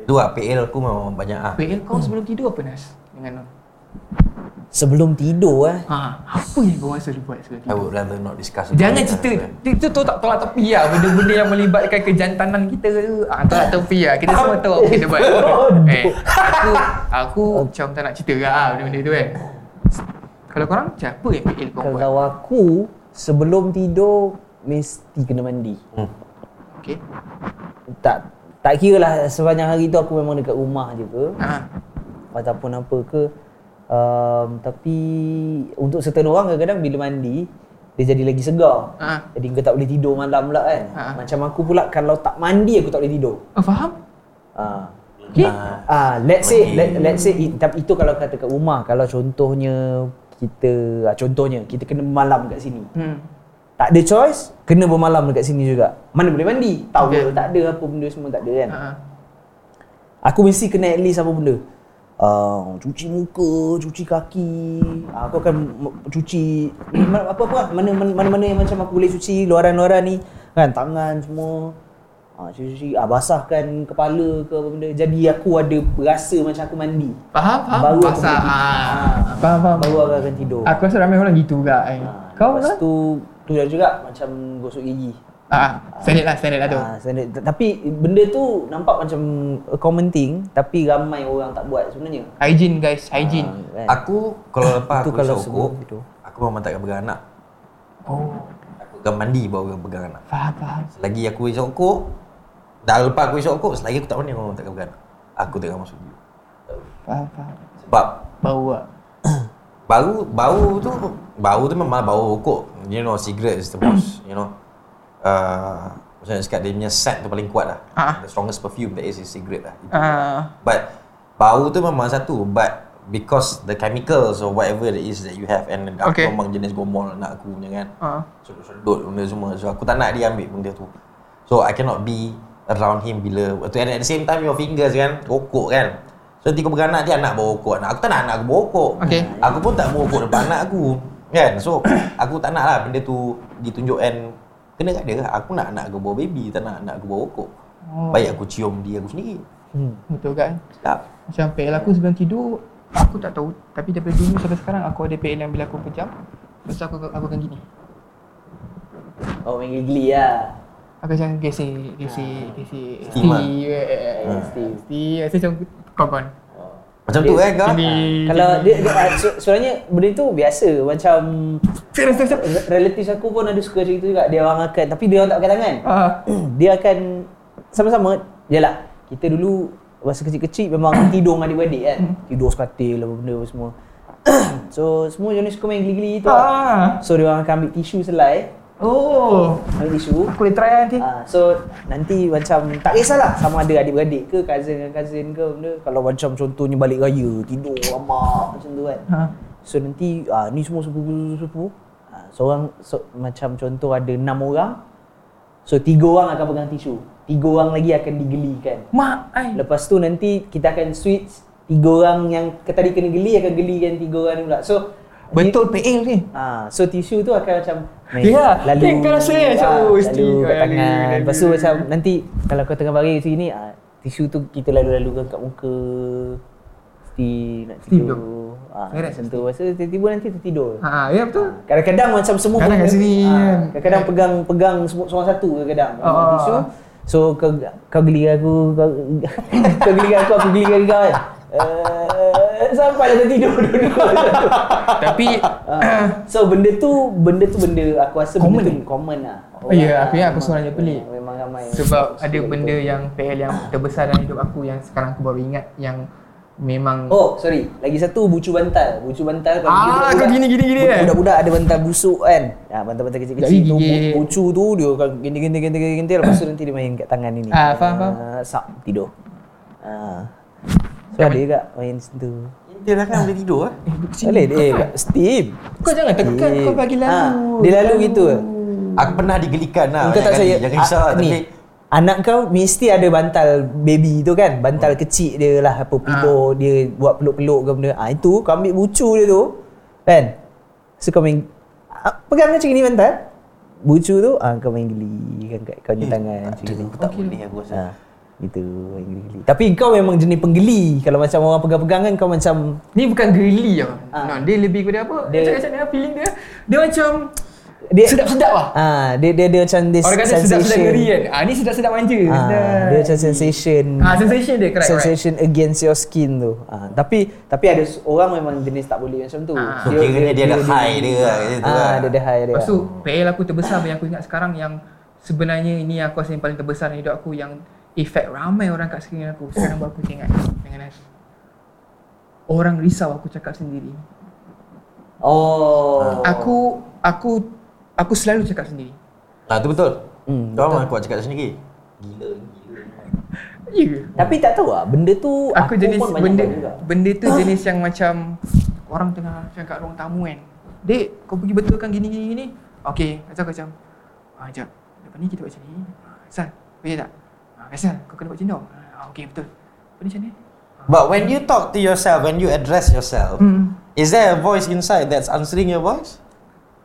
Tu lah PL aku memang banyak ah. PL kau sebelum tidur apa Nas? Dengan Sebelum tidur eh. ha, apa yang kau rasa dia buat sebelum I tidur? would rather not discuss Jangan cerita. Itu tu tak tolak tepi lah Benda-benda yang melibatkan kejantanan kita tu ah, Tolak tepi lah Kita semua tahu apa kita buat eh, Aku Aku macam tak nak cerita lah Benda-benda tu kan Kalau korang macam apa yang PL kau buat? Kalau aku sebelum tidur mesti kena mandi. Hmm. Okay Tak tak kira lah sepanjang hari tu aku memang dekat rumah je ke ha. ataupun apa ke um, tapi untuk certain orang kadang-kadang bila mandi dia jadi lagi segar. Ha. Jadi kau tak boleh tidur malam pula kan. Ha. Macam aku pula kalau tak mandi aku tak boleh tidur. Oh faham? Ah. Okay Ah, let's say let, let's say it, tapi itu kalau kata kat rumah. Kalau contohnya kita ah, contohnya kita kena malam kat sini. hmm. Tak ada choice, kena bermalam dekat sini juga. Mana boleh mandi? Towel Okay. tak ada apa benda semua tak ada kan. Ha. Aku mesti kena at least apa benda. Uh, cuci muka, cuci kaki. Uh, aku akan cuci mana- apa apa mana mana mana, mana yang macam aku boleh cuci luaran-luaran ni kan tangan semua. Ah uh, cuci ah basahkan kepala ke apa benda. Jadi aku ada rasa macam aku mandi. Faham? Faham? Baru aku Pasal boleh tidur. ah. Faham? Faham? Baru aku akan tidur. Aku rasa ramai orang gitu juga kan. Ah, Kau lepas kan? tu tu dah juga macam gosok gigi. Ah, standard lah, standard lah tu. Ah, standard. Tapi benda tu nampak macam a common thing tapi ramai orang tak buat sebenarnya. Hygiene guys, hygiene. Ah, kan? Aku kalau lepas aku kalau tidur. aku memang takkan pegang anak. Oh, Aku akan mandi baru akan pegang anak. faham, faham. Selagi aku isap rokok, dah lepas aku isap rokok, selagi aku tak mandi aku memang takkan pegang anak. Aku takkan masuk bilik. Faham, faham. Sebab Bau lah. bau bau tu bau tu memang bau rokok. You know, cigarette is the most, you know. Uh, macam mana cakap dia punya scent tu paling kuat lah. Ah. The strongest perfume that is is cigarette lah. Ah, But bau tu memang satu but because the chemicals or whatever it is that you have and aku Okay. memang jenis gomol anak aku punya kan. ah. Sedut-sedut benda semua. So aku tak nak dia ambil benda tu. So I cannot be around him bila and at the same time your fingers kan rokok kan. So nanti kau beranak dia anak bawa rokok anak. Aku tak nak anak aku bawa rokok. Okay. Aku pun tak bawa rokok depan anak aku. Kan? So aku tak nak lah benda tu ditunjukkan kena kat dia lah. Aku nak anak aku bawa baby, tak nak anak aku bawa rokok. Oh. Baik aku cium dia aku sendiri. Hmm. Betul kan? Sedap. Macam PL aku sebelum tidur, aku tak tahu. Tapi daripada dulu sampai sekarang, aku ada PL yang bila aku pejam, lepas tu aku, aku akan gini. Oh main gigli lah. Aku macam gesek, gesek, gesek. Steam lah. Steve, eh, Hmm. Steve, Steve. Rasa macam kawan-kawan. Macam tu eh kau? Ini Kalau dia, dia ah, se- sebenarnya benda tu biasa macam relatif aku pun ada suka macam itu juga dia orang akan tapi dia orang tak pakai tangan. Ah. dia akan sama-sama yalah kita dulu masa kecil-kecil memang tidur dengan adik-beradik kan. Tidur sekatil apa benda semua. so semua jenis suka main geli-geli tu. lah. Ah. So dia orang akan ambil tisu selai, Oh. ambil tisu. Aku boleh try nanti. Ah, so nanti macam tak kisahlah sama ada adik-beradik ke cousin dengan cousin ke benda. Kalau macam contohnya balik raya tidur lama macam tu kan. Ha. So nanti ah, ni semua sepupu-sepupu. Ah, seorang so, macam contoh ada enam orang. So tiga orang akan pegang tisu. Tiga orang lagi akan digelikan. Mak ai. Lepas tu nanti kita akan switch tiga orang yang tadi kena geli akan gelikan tiga orang ni pula. So Betul PL ni. Ah, so tisu tu akan macam Ya, lalu kan kau rasa macam, oh, lalu kat lalu, tangan. lalu. Lepas tu macam nanti kalau kau tengah baring macam ni ah, tisu tu kita lalu-lalukan kat muka. Mesti nak Tidur. macam tu. Tu tiba-tiba nanti tertidur. Ha, ya betul. Kadang-kadang macam semua Kadang kat sini, kan. Kadang-kadang pegang pegang semua seorang satu kadang-kadang. Ah, pegang ah, tisu. So kau kau geli aku kau, kau geli aku aku geli kan kau kan. Uh, sampai dah tertidur dulu. Tapi Ah, so benda tu benda tu benda aku rasa Common benda tu ni? common lah. Oh, ya, aku ingat aku seorang je pelik. Memang ramai. sebab ada benda yang PL yang terbesar dalam hidup aku yang sekarang aku baru ingat yang memang Oh, sorry. Lagi satu bucu bantal. Bucu bantal kalau Ah, kau gini, gini, gini, kan? Budak-budak ada bantal busuk kan. Ya, bantal-bantal kecil-kecil tu bucu tu dia akan gini gini gini gini gini lepas tu nanti dia main kat tangan ini. Ah, faham, faham. Ah, Sap tidur. Ah. So ada juga main situ. Dia dah kan boleh tidur eh? Boleh dia steam. Kau jangan tekan, Steam. kau bagi lalu. Ah, dia lalu gitu. Aku pernah digelikan lah Kau tak saya. Jangan risau lah ni, tapi Anak kau mesti ada bantal baby tu kan Bantal kecil dia lah Apa pillow dia buat peluk-peluk ke benda ah, Itu kau ambil bucu dia tu Kan So kau main ah, Pegang macam ni bantal Bucu tu ah, kau main geli kan kat kau punya tangan macam gini aku tak boleh aku rasa. ah, Gitu main geli-geli Tapi kau memang jenis penggeli Kalau macam orang pegang-pegang kan kau macam Ni bukan geli tau. Ah. No, dia lebih kepada apa? Dia- Dia macam mana feeling dia? Dia macam dia, sedap-sedap lah. ah, dia, dia, dia macam this Orang kata sedap-sedap sensation ngeri kan. Ah ni sedap-sedap manja. Ah, Sedap. dia macam sensation. Ah sensation dia correct. correct. sensation against your skin tu. Ah, tapi tapi ada orang memang jenis tak boleh macam tu. Ah. So kiranya dia ada high dia lah kat situ Ah, lah. dia ada high dia. Lepas tu PL aku terbesar yang aku ingat sekarang yang sebenarnya ini aku rasa yang paling terbesar dalam hidup aku yang efek ramai orang kat sekeliling aku sekarang baru aku ingat dengan Nas. Orang risau aku cakap sendiri. Oh. Aku aku aku selalu cakap sendiri. Ah tu betul. Hmm, Kau memang kuat cakap sendiri. Gila, gila. Ya. Yeah. Tapi tak tahu lah benda tu Aku, jenis pun benda juga. benda tu jenis yang macam orang tengah macam kat ruang tamu kan. Dek, kau pergi betulkan gini gini gini. Okey, macam macam. Ah, jap. Lepas ni kita buat macam ni. Ah, Asal, boleh tak? Ah, Asal, kau kena buat macam tu. Ah, okey betul. Lepas ni macam ni. But when you talk to yourself, when you address yourself, Hmm. is there a voice inside that's answering your voice?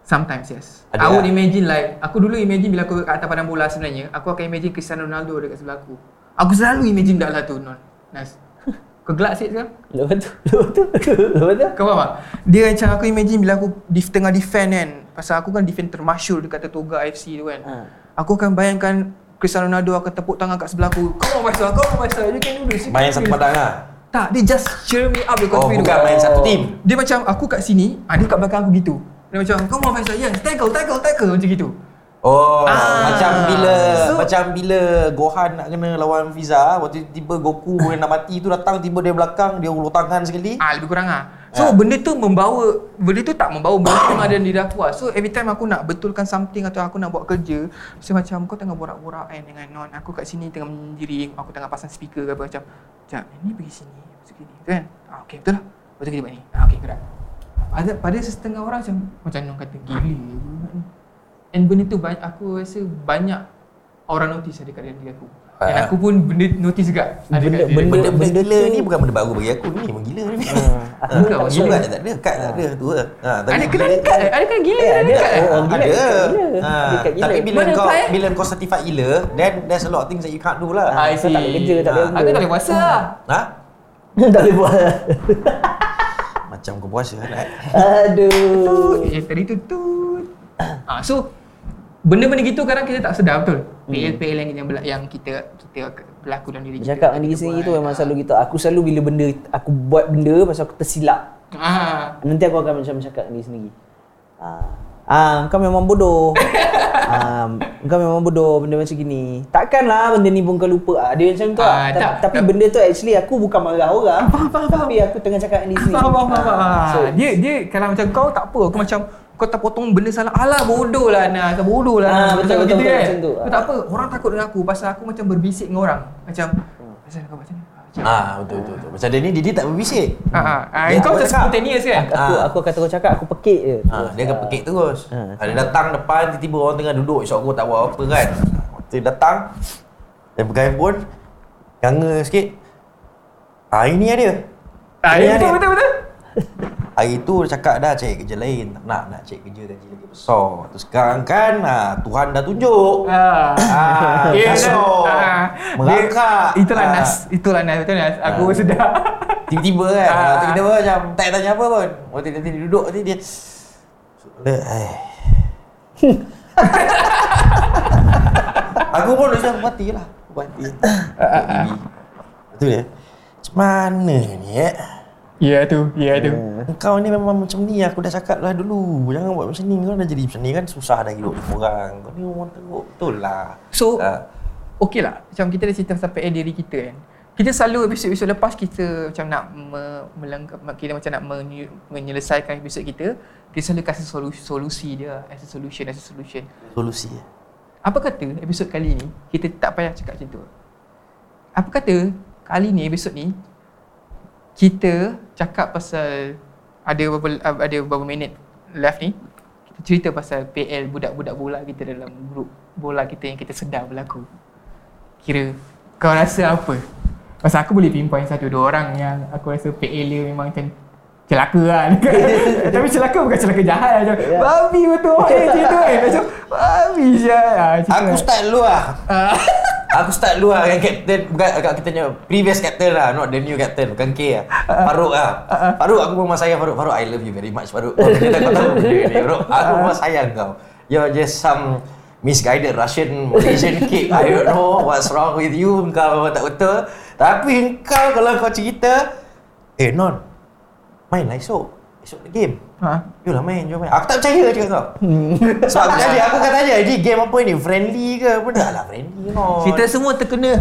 Sometimes yes. Ada I would imagine like aku dulu imagine bila aku kat atas padang bola sebenarnya, aku akan imagine Cristiano Ronaldo dekat sebelah aku. Aku selalu imagine dak lah tu non. Nas. Kau gelak sikit sekarang? Lepas tu, lepas tu, lepas tu. Kau faham tak? Dia macam aku imagine bila aku di tengah defend kan. Pasal aku kan defend termasyur dekat Toga FC tu kan. Ha. Aku akan bayangkan Cristiano Ronaldo akan tepuk tangan kat sebelah aku. Come on Faisal, come on Faisal. You can do this. you Main can satu do this." padang lah. Tak, dia just cheer me up Oh, bukan main satu team. Dia macam aku kat sini, ah, dia kat belakang aku gitu. Dia macam, come on Faisal, yes, tackle, tackle, tackle. Macam gitu. Oh, Ah. macam bila So- macam bila Gohan nak kena lawan Frieza, waktu tiba Goku yang nak mati tu datang tiba dia belakang, dia ulur tangan sekali. Ah, lebih kurang ah. So Ah. benda tu membawa benda tu tak membawa benda tu memang ada di diri aku lah. So every time aku nak betulkan something atau aku nak buat kerja, so macam kau tengah borak-borak kan dengan non, aku kat sini tengah menyendiri, aku tengah pasang speaker ke apa macam, "Jap, ni pergi sini, pergi sini." Kan? Ah, okey, betul lah. Betul kita buat ni. Ah, okey, gerak. Pada pada setengah orang macam macam non kata gila ni. And benda tu banyak aku rasa banyak orang notice ada kat diri aku. Dan Ah. aku pun benda notice juga ada Benda- kat benda-. Benda, benda benda tu- ni bukan benda baru bagi aku ni, memang gila ni. aku Ha, tak surat gila. tak ada, kad tak ada tu lah. Ha, tapi Ada kena dekat, ada kena gila, Eh, ada ada. dekat. Oh, gila, ada. dekat gila. Ha, gila. tapi bila Mana kau apply, eh? bila kau certified gila, then there's a lot of things that you can't do lah. I Kau tak boleh see. kerja, tak boleh Ah. benda. Aku tak boleh puasa lah. Ha? tak boleh buat. Macam kau puasa kan? Aduh. Eh, tadi tu tut. Ah, so benda-benda gitu kadang kita tak sedar betul. PL-PL yang yang, yang kita kita berlaku dalam diri kita. Bercakap dengan diri sendiri tu memang selalu gitu. Aku selalu bila benda aku buat benda pasal aku tersilap. Ah. Nanti aku akan macam cakap dengan diri sendiri. Ah, ah kau memang bodoh. ah, kau memang bodoh benda macam gini. Takkanlah benda ni pun kau lupa. Ah, dia macam tu. Ah, Ah, tak, tapi tak. benda tu actually aku bukan marah orang. Tapi aku tengah cakap dengan diri sendiri. Faham, faham, faham. Ah, So, dia dia kalau macam kau tak apa, kau macam kau tak potong benda salah. Alah bodoh lah Nas, bodoh lah Ah, Nas. betul, Macam betul, gitu betul, kan. macam tu. Kau tak apa, orang takut dengan aku pasal aku macam berbisik dengan orang. Macam pasal kau macam ni. Ah, macam- Ah betul betul betul. Macam dia ni dia, dia tak berbisik. Ah, ah, ah, Dia kau macam spontaneous kan? aku Ah. aku akan terus cakap aku pekik je. Ha, dia akan pekik terus. Ha, Ha, dia datang depan tiba-tiba orang tengah duduk esok aku tak buat apa kan. Dia datang dia pegang handphone ganga sikit. Ah ini dia. Ah, Ini betul, dia. betul, betul. Hari tu dia cakap dah cari kerja lain, tak nak nak cari kerja gaji lagi besar. Terus sekarang kan ha, Tuhan dah tunjuk. Ya, kasut. ah. Merangkak. Dia- Itulah Ah. Nas, itulah Nas, betul Nas. Aku Ah. sedar. Tiba-tiba kan. Ah. Tiba-tiba macam tak tanya apa pun. Waktu dia, dia duduk nanti dia dia eh. Aku pun dah macam mati lah. Mati. Betul ya? Macam mana ni eh? Ya tu, ya tu. Kau ni memang macam ni aku dah cakap lah dulu. Jangan buat macam ni. Kau dah jadi macam ni kan susah dah hidup dengan orang. Kau ni orang teruk. Betul lah. So, Ah. okey lah. Macam kita dah cerita sampai eh, diri kita kan. Kita selalu episod-episod lepas kita macam nak me, melengkap, kita macam nak menye, menyelesaikan episod kita, kita selalu kasih solusi, solusi dia as a solution, as a solution. Solusi. Apa kata episod kali ni kita tak payah cakap macam tu. Apa kata kali ni episod ni kita cakap pasal ada beberapa ada beberapa minit left ni kita cerita pasal PL budak-budak bola kita dalam grup bola kita yang kita sedar berlaku. Kira kau rasa apa? Pasal aku boleh pinpoint satu dua orang yang aku rasa PL dia memang macam celaka lah Tapi celaka bukan celaka jahat lah Macam Ya. babi betul eh, macam tu kan Macam babi je ah, Aku start dulu lah. Aku start dulu lah dengan captain. Bukan kat kita punya previous captain lah Not the new captain. Bukan K lah. Faruk lah. Faruk aku memang sayang Faruk. Faruk I love you very much Faruk. Kau kena kau tahu benda ni Faruk. Aku memang sayang kau. You're just some misguided Russian Malaysian kid. I don't know what's wrong with you Kau memang tak betul. Tapi kau kalau kau cerita Eh Non. Main lah esok Esok ada game Ha? Yolah main, jom main. Aku tak percaya cakap kau. Sebab aku tanya, aku kan tanya, ni game apa ni? Friendly ke? Apa dah lah friendly no. Kita semua terkena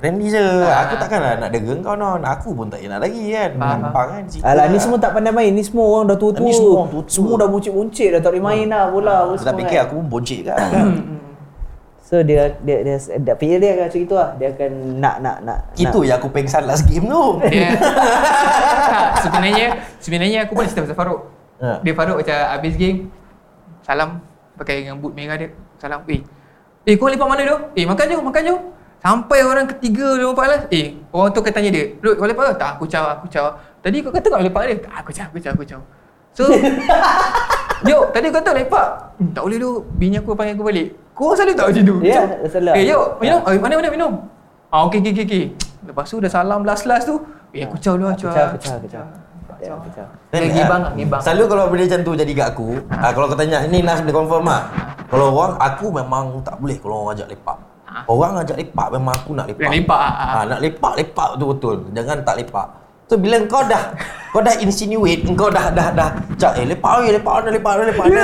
friendly je. Ah. Aku takkanlah nak degeng kau non. Aku pun tak nak lagi kan. Faham, Gampang kan cerita. Alah ni semua tak pandai main. Ni semua orang dah tua-tua. Ni semua orang tua-tua. Semua dah buncit-buncit dah tak boleh main dah bola. apa Aku tak fikir kan. aku pun boncik kan. So dia dia dia, dia, dia dia akan macam itu lah. Dia akan nak nak nak. Itu yang aku pengsan last game tu. tak, Sebenarnya Sebenarnya aku pun cerita pasal Faruk Ha. Dia Faruk macam habis game Salam Pakai dengan boot merah dia Salam Eh Eh kau lepak mana tu? Eh makan jom makan jom Sampai orang ketiga dia empat lah. Eh orang tu akan tanya dia Rod kau lepak ke? Tak aku caw aku caw. Tadi kau kata kau lepak dia Tak aku caw aku caw aku caw. So Yo tadi kau kata lepak. Hmm, Tak boleh tu Bini aku panggil aku balik. Kau selalu tak macam tu. Ya, salah. Eh yo minum. Oh, Mana mana minum? Ah okey okey okey Lepas tu dah salam last-last tu Eh aku caw dulu Aku caw caw, aku caw, aku caw. Ya, caw. Dia gibang gibang. Selalu kalau benda macam tu jadi kat aku, ah, kalau kau tanya, ni Nas boleh confirm lah. Kalau orang, aku memang tak boleh kalau orang ajak lepak. Orang ajak lepak memang aku nak lepak. Nak lepak, ah, ah. Ah, nak lepak, lepak betul-betul. Jangan tak lepak. So bila kau dah kau dah insinuate, kau dah dah dah cak eh lepak oi lepak oi lepak oi lepak oi.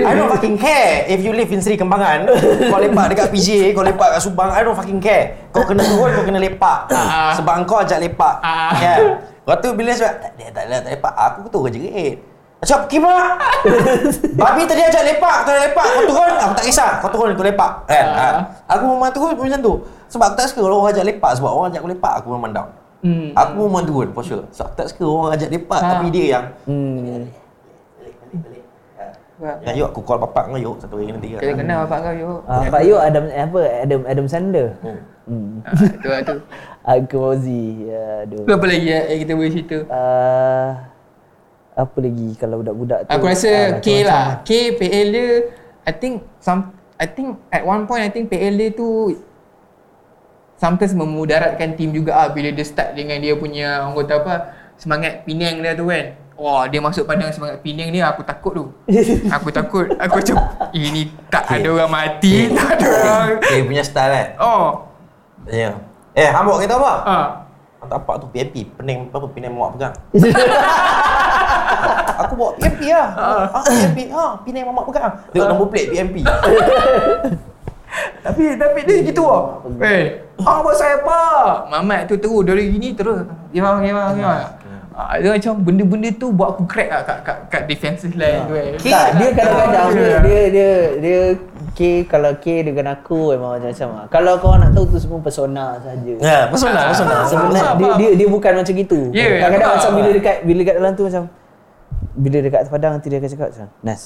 I don't fucking care if you live in Seri Kembangan. kau lepak dekat PJ, kau lepak kat Subang, I don't fucking care. Kau kena turun, kau kena lepak. Ah. Sebab kau ajak lepak. Ah. Lepas tu bila sebab tak ada tak ada tak lepak, aku tu kerja jerit. Macam kima. Babi tadi ajak lepak, kau lepak, kau turun, aku tak kisah. Kau turun kau lepak. Kan? Ah. Ha. Aku memang turun macam tu. Sebab aku tak suka kalau orang ajak lepak sebab orang ajak aku lepak aku memang down. Hmm. Aku memang turun for sure. Sebab aku tak suka orang ajak lepak Ha. tapi dia yang Hmm. Ya, yuk aku call bapak kau yuk satu hari nanti. Kita kenal bapak kau yo. Ah, Pak Yu Adam apa Adam Adam Sandler. Hmm. Hmm. Ah, tu lah tu. Aku Fauzi. Aduh. Apa lagi ya, yang kita boleh cerita? Uh, apa lagi kalau budak-budak tu? Aku rasa ah, K lah. K PL dia I think some I think at one point I think PL dia tu sometimes memudaratkan team juga ah bila dia start dengan dia punya orang kata apa semangat Penang dia tu kan. Wah, dia masuk padang semangat Penang ni aku takut tu. Aku takut. Aku macam ini tak ada orang mati, tak ada orang. Dia punya style kan. Oh. Ya. Eh, hambuk kita apa? Ah. Tak apa tu PMP, pening apa pening mamak pegang. aku bawa PMP lah. Ah, PMP. Ha, pening mamak pegang. Tengok nombor plate PMP. Tapi tapi dia gitu ah. Eh, ah buat saya apa? Mamat tu terus dari gini terus. Gimana gimana gimana. Ah, dia macam benda-benda tu buat aku crack lah kat, kat, kat defensive line tu eh. Tak, dia kadang-kadang dia, Ah. dia dia dia K kalau K dengan aku memang macam-macam lah. Kalau kau nak tahu tu semua persona saja. Ya, pesona, pesona. Sebenarnya Faham, dia, faham. dia dia bukan macam gitu. Ya, Kadang-kadang macam faham. bila dekat bila dekat dalam tu macam bila dekat padang nanti dia akan cakap macam Nas.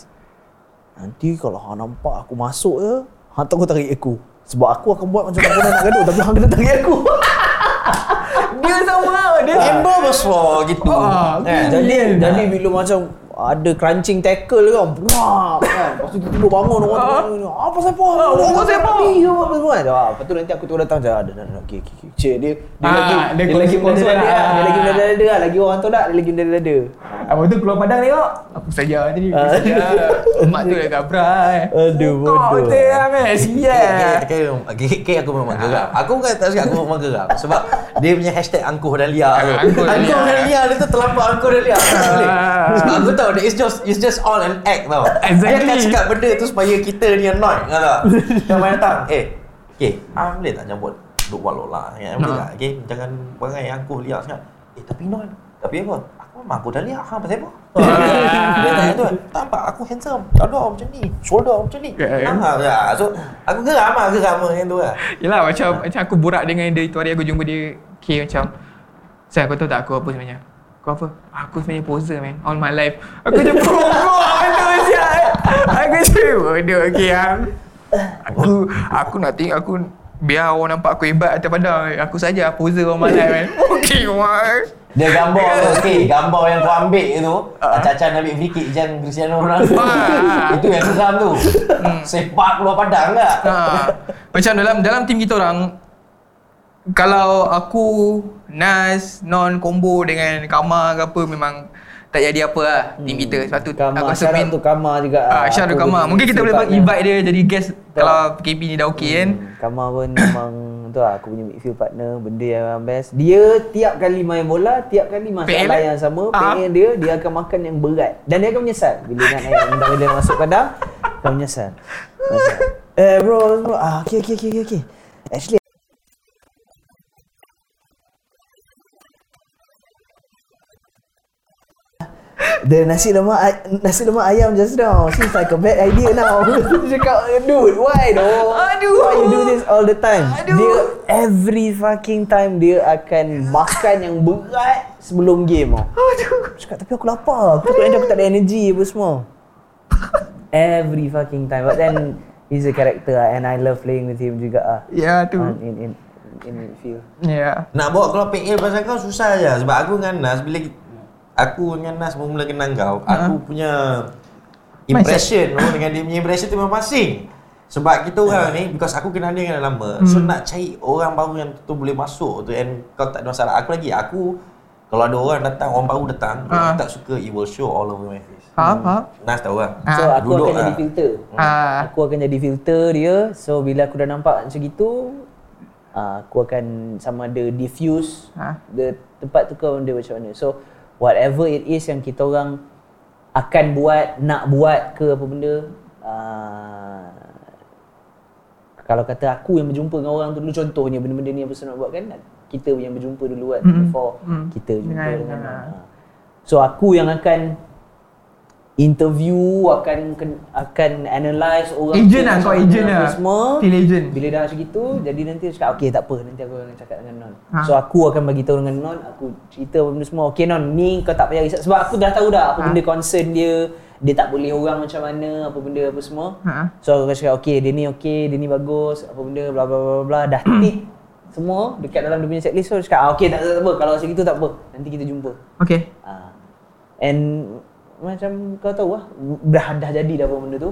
Nanti kalau hang nampak aku masuk je, hang tak kau tarik aku. Sebab aku akan buat macam aku nak gaduh tapi hang kena tarik aku. Dia sama dia. Amber besar gitu. Ah, Kan? jadi jadi bila macam ada crunching tackle kan Buang kan Lepas tu tiba bangun orang tu "Ah, Apa siapa Ah, apa siapa?" Apa semua kan ah, Lepas tu nanti aku tu datang macam Ada dah Okey okey okey Cik dia Dia Ah, lagi dia Dia lagi konsol- lah. Dia lagi benda dada lah Lagi orang tu tak Dia lagi benda dada Apa tu keluar padang tengok. Aku saja tadi. Ah. Mak tu dah gabrai. Aduh, Kau bodoh. betul lah meh. Sial. Kek aku memang geram. Aku bukan tak cakap aku memang geram sebab dia punya hashtag angkuh dan liar tu. Ah, angkuh dan liar. dia tu terlampau angkuh dan liar. Ah. Aku tahu that it's just it's just all an act tau. Exactly. Dia akan cakap benda tu supaya kita ni annoyed kau tahu. Yang main datang, eh, okay, ah, boleh tak jemput duk buat lola kan? Boleh tak? Okay, jangan perangai angkuh liar sangat. Eh, tapi non, tapi apa? Aku memang angkuh dan liar. Ha, pasal apa? Dia tanya tu, tak nampak aku handsome. Dada macam ni, shoulder macam ni. Ya, ya. Ha, ya. So, aku geram lah, geram dengan tu lah. Yelah macam macam aku borak dengan dia itu hari aku jumpa dia K macam Saya kau tahu tak aku apa sebenarnya? Kau apa? Aku sebenarnya poser man All my life Aku macam promote Betul siap Aku macam Bodoh okay yang Aku Aku nak tengok aku Biar orang nampak aku hebat atas padang Aku saja poser all my life man Okay man Dia gambar tu, okay, gambar yang kau ambil tu, Acan-acan ambil free kick macam Cristiano Ronaldo. Ah. Itu yang geram tu. Sepak keluar padang tak? ha. Macam dalam dalam tim kita orang Kalau aku Nas, Non, combo dengan Kama ke apa Memang tak jadi apa lah tim kita Sebab tu aku Kamar rasa Syarat main tu Kamar juga Ah, Aku Kamar. jadi Mungkin kita boleh invite dia jadi guest kalau PKP ni dah okey kan. Hmm, Kamar pun memang tu lah aku punya midfield partner benda yang best dia tiap kali main bola tiap kali masalah PL? yang sama Ah. pengen dia dia akan makan yang berat dan dia akan menyesal bila nak naik bila dia masuk padang akan menyesal Macam, eh bro bro ah okey okey okey, okey actually The nasi lemak nasi lemak ayam just now seems like a bad idea now. Dia cakap, dude, why though? Aduh. Why you do this all the time? Aduh. Dia every fucking time dia akan makan yang berat sebelum game tau. Aduh. Cakap tapi aku lapar. Aku takut nanti aku tak ada energy apa semua. Every fucking time. But then he's a character lah, and I love playing with him juga ah. Ya tu. In in in midfield. Ya. Nak bawa keluar PL pasal kau susah je Sebab aku dengan Nas Bila aku dengan Nas mula kenal kau Aku punya impression oh, Dengan dia punya impression tu memang masing Sebab kita orang ni Because aku kenal dia dengan lama So nak cari orang baru yang tu boleh masuk tu And kau tak ada masalah Aku lagi Aku Kalau ada orang datang Orang baru datang Ah. Aku tak suka It will show all over my face Faham, faham. Nas tahu lah So Ah, aku duduk akan jadi lah. filter. Ah. Aku akan jadi filter dia. So bila aku dah nampak macam gitu, ah, aku akan sama ada diffuse Ah. the tempat tu ke benda macam mana. So whatever it is yang kita orang akan buat, nak buat ke apa benda, ah, kalau kata aku yang berjumpa dengan orang tu dulu contohnya benda-benda ni yang pasal nak buat kan kita yang berjumpa dulu kan Mm-mm. before Mm. kita jumpa Dengan- dengan, ah. ah. so aku yang akan interview akan akan analyse orang Agent lah, kau agent lah. semua Feel agent. bila dah macam gitu jadi nanti dia cakap okey tak apa nanti aku akan cakap dengan non Ha. so aku akan bagi tahu dengan non aku cerita apa benda semua okey non ni kau tak payah risau sebab aku dah tahu dah apa Ha. benda concern dia dia tak boleh orang macam mana apa benda apa semua Ha. so aku akan cakap okey dia ni okey dia ni bagus apa benda bla bla bla bla, dah tick semua dekat dalam dia punya checklist so dia cakap ah, okey tak, tak, tak apa kalau macam gitu tak apa nanti kita jumpa Okay. Ah. And macam kau tahu lah dah, dah jadi dah apa benda tu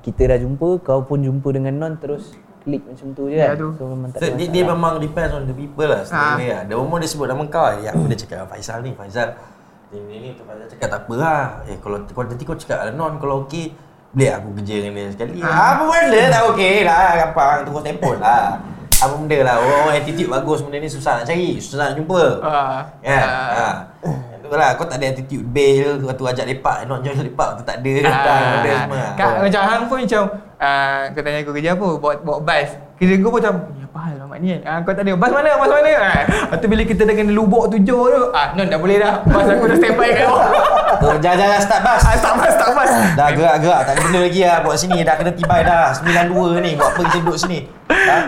kita dah jumpa kau pun jumpa dengan non terus klik macam tu je Ya, kan tu. so memang tak So, ada dia, dia memang depends on the people lah Ah. straight away lah. The moment dia sebut nama kau, ya aku dia cakap Faisal ni, Faisal Ini ni tu pasal cakap tak apa lah. Eh kalau kau nanti kau cakap lah non kalau okey boleh aku kerja dengan dia sekali. Apa benda tak okey lah gampang terus telefon lah. Apa benda lah orang attitude bagus benda ni susah nak cari, susah nak jumpa. Ah. Ya. Ah. Ha. Tu lah kau tak ada attitude bail, kau tu ajak lepak, non jom lepak tu tak ada. Tak ada semua. Kak, macam hang pun macam uh, kau tanya aku kerja apa? Bawa bawa bas. Kerja kau pun macam ni apa hal Mak ni kan? Ah, kau tak ada bas mana? Bas mana? Ah, lepas tu bila kita dengan lubuk tujuh tu, ah non dah boleh dah. Bas aku dah standby kat bawah. Tu jangan-jangan start bas. Ah, tak bas, tak bas. Dah gerak-gerak tak ada benda lagi lah buat sini dah kena tibai dah 92 ni buat apa kita duduk sini ha?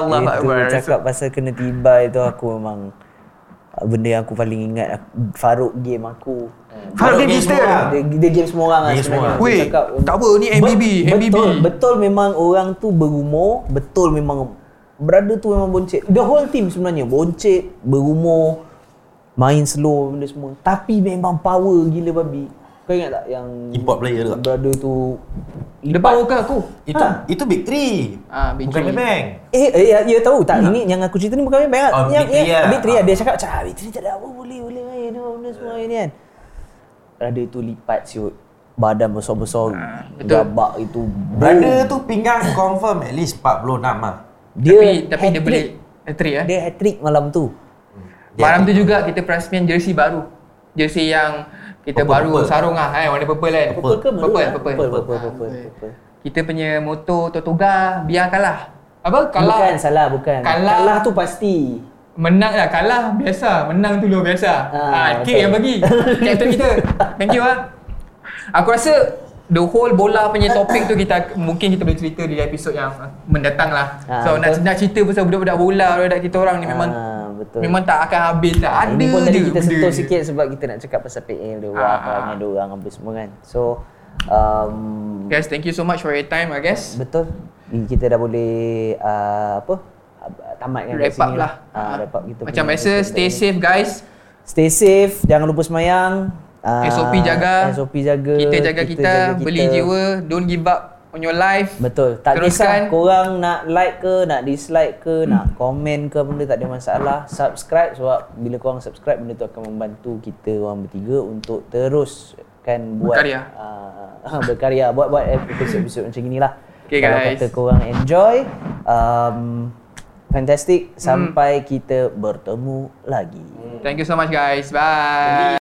Allah Itu Akbar. cakap pasal kena tibai tu aku memang ah, benda yang aku paling ingat Faruk game aku. Faruk game kita? semua orang. Dia, dia game semua orang lah Game semua sebenarnya. orang. Weh, cakap, tak apa, ni MBB, Bet- MBB. Betul, betul memang orang tu berumur, betul memang brother tu memang boncet. The whole team sebenarnya boncet, berumur, main slow benda semua. Tapi memang power gila babi. Kau ingat tak yang Import player tu brother tu Depan muka aku. Itu itu big three. Ah, Big Bukan Three. Bang. Eh, eh ya, ya tahu tak ini yang aku cerita ni bukan main banget. Oh, yang Big Three yang, lah. Big Three lah. Dia cakap, "Cak, Big Three tak ada apa boleh boleh main ni benda semua ini kan." Ada tu lipat siut badan besar-besar betul. gabak itu Brother tu pinggang confirm at least 46 lah. dia tapi tapi dia hat-trick. boleh hat-trick eh. dia hat trick malam tu Dia Malam tu juga kita perasmian jersey baru. Jersey yang kita Purple, baru purple. sarung ah, eh warna purple kan. purple ke? Purple, eh? purple. purple, purple, purple, purple. Kita punya moto Totoga biar kalah. Apa? Kalah. bukan salah bukan Kalah. kalah tu pasti Menang lah, kalah biasa. Menang tu luar biasa. Ah, Ah, betul. K yang bagi. Captain kita. Thank you ah. Aku rasa the whole bola punya topik tu kita mungkin kita boleh cerita di episod yang mendatang lah. Ah, so nak betul. nak cerita pasal budak-budak bola budak kita orang ni memang Ah, betul memang tak akan habis tak. Ada ini pun tadi kita sentuh sikit sebab kita nak cakap pasal PL dia wah ah. orangnya dia orang apa semua kan so um, Guys, thank you so much for your time, I guess. Betul. Kita dah boleh uh, apa? tamatkan Wrap sini up lah. Ah, wrap up kita. Macam biasa, stay safe guys. Stay safe, jangan lupa semayang. Ah, SOP jaga. SOP jaga. Kita jaga kita, jaga beli jiwa, don't give up on your life. Betul. Tak Teruskan. kisah korang nak like ke, nak dislike ke, nak komen ke benda tak ada masalah. Subscribe sebab bila korang subscribe benda tu akan membantu kita orang bertiga untuk teruskan buat Berkarya. Uh, berkarya buat buat episod-episod macam inilah. Okay, Kalau guys. kata korang enjoy um, fantastic sampai kita bertemu lagi. Thank you so much guys. Bye.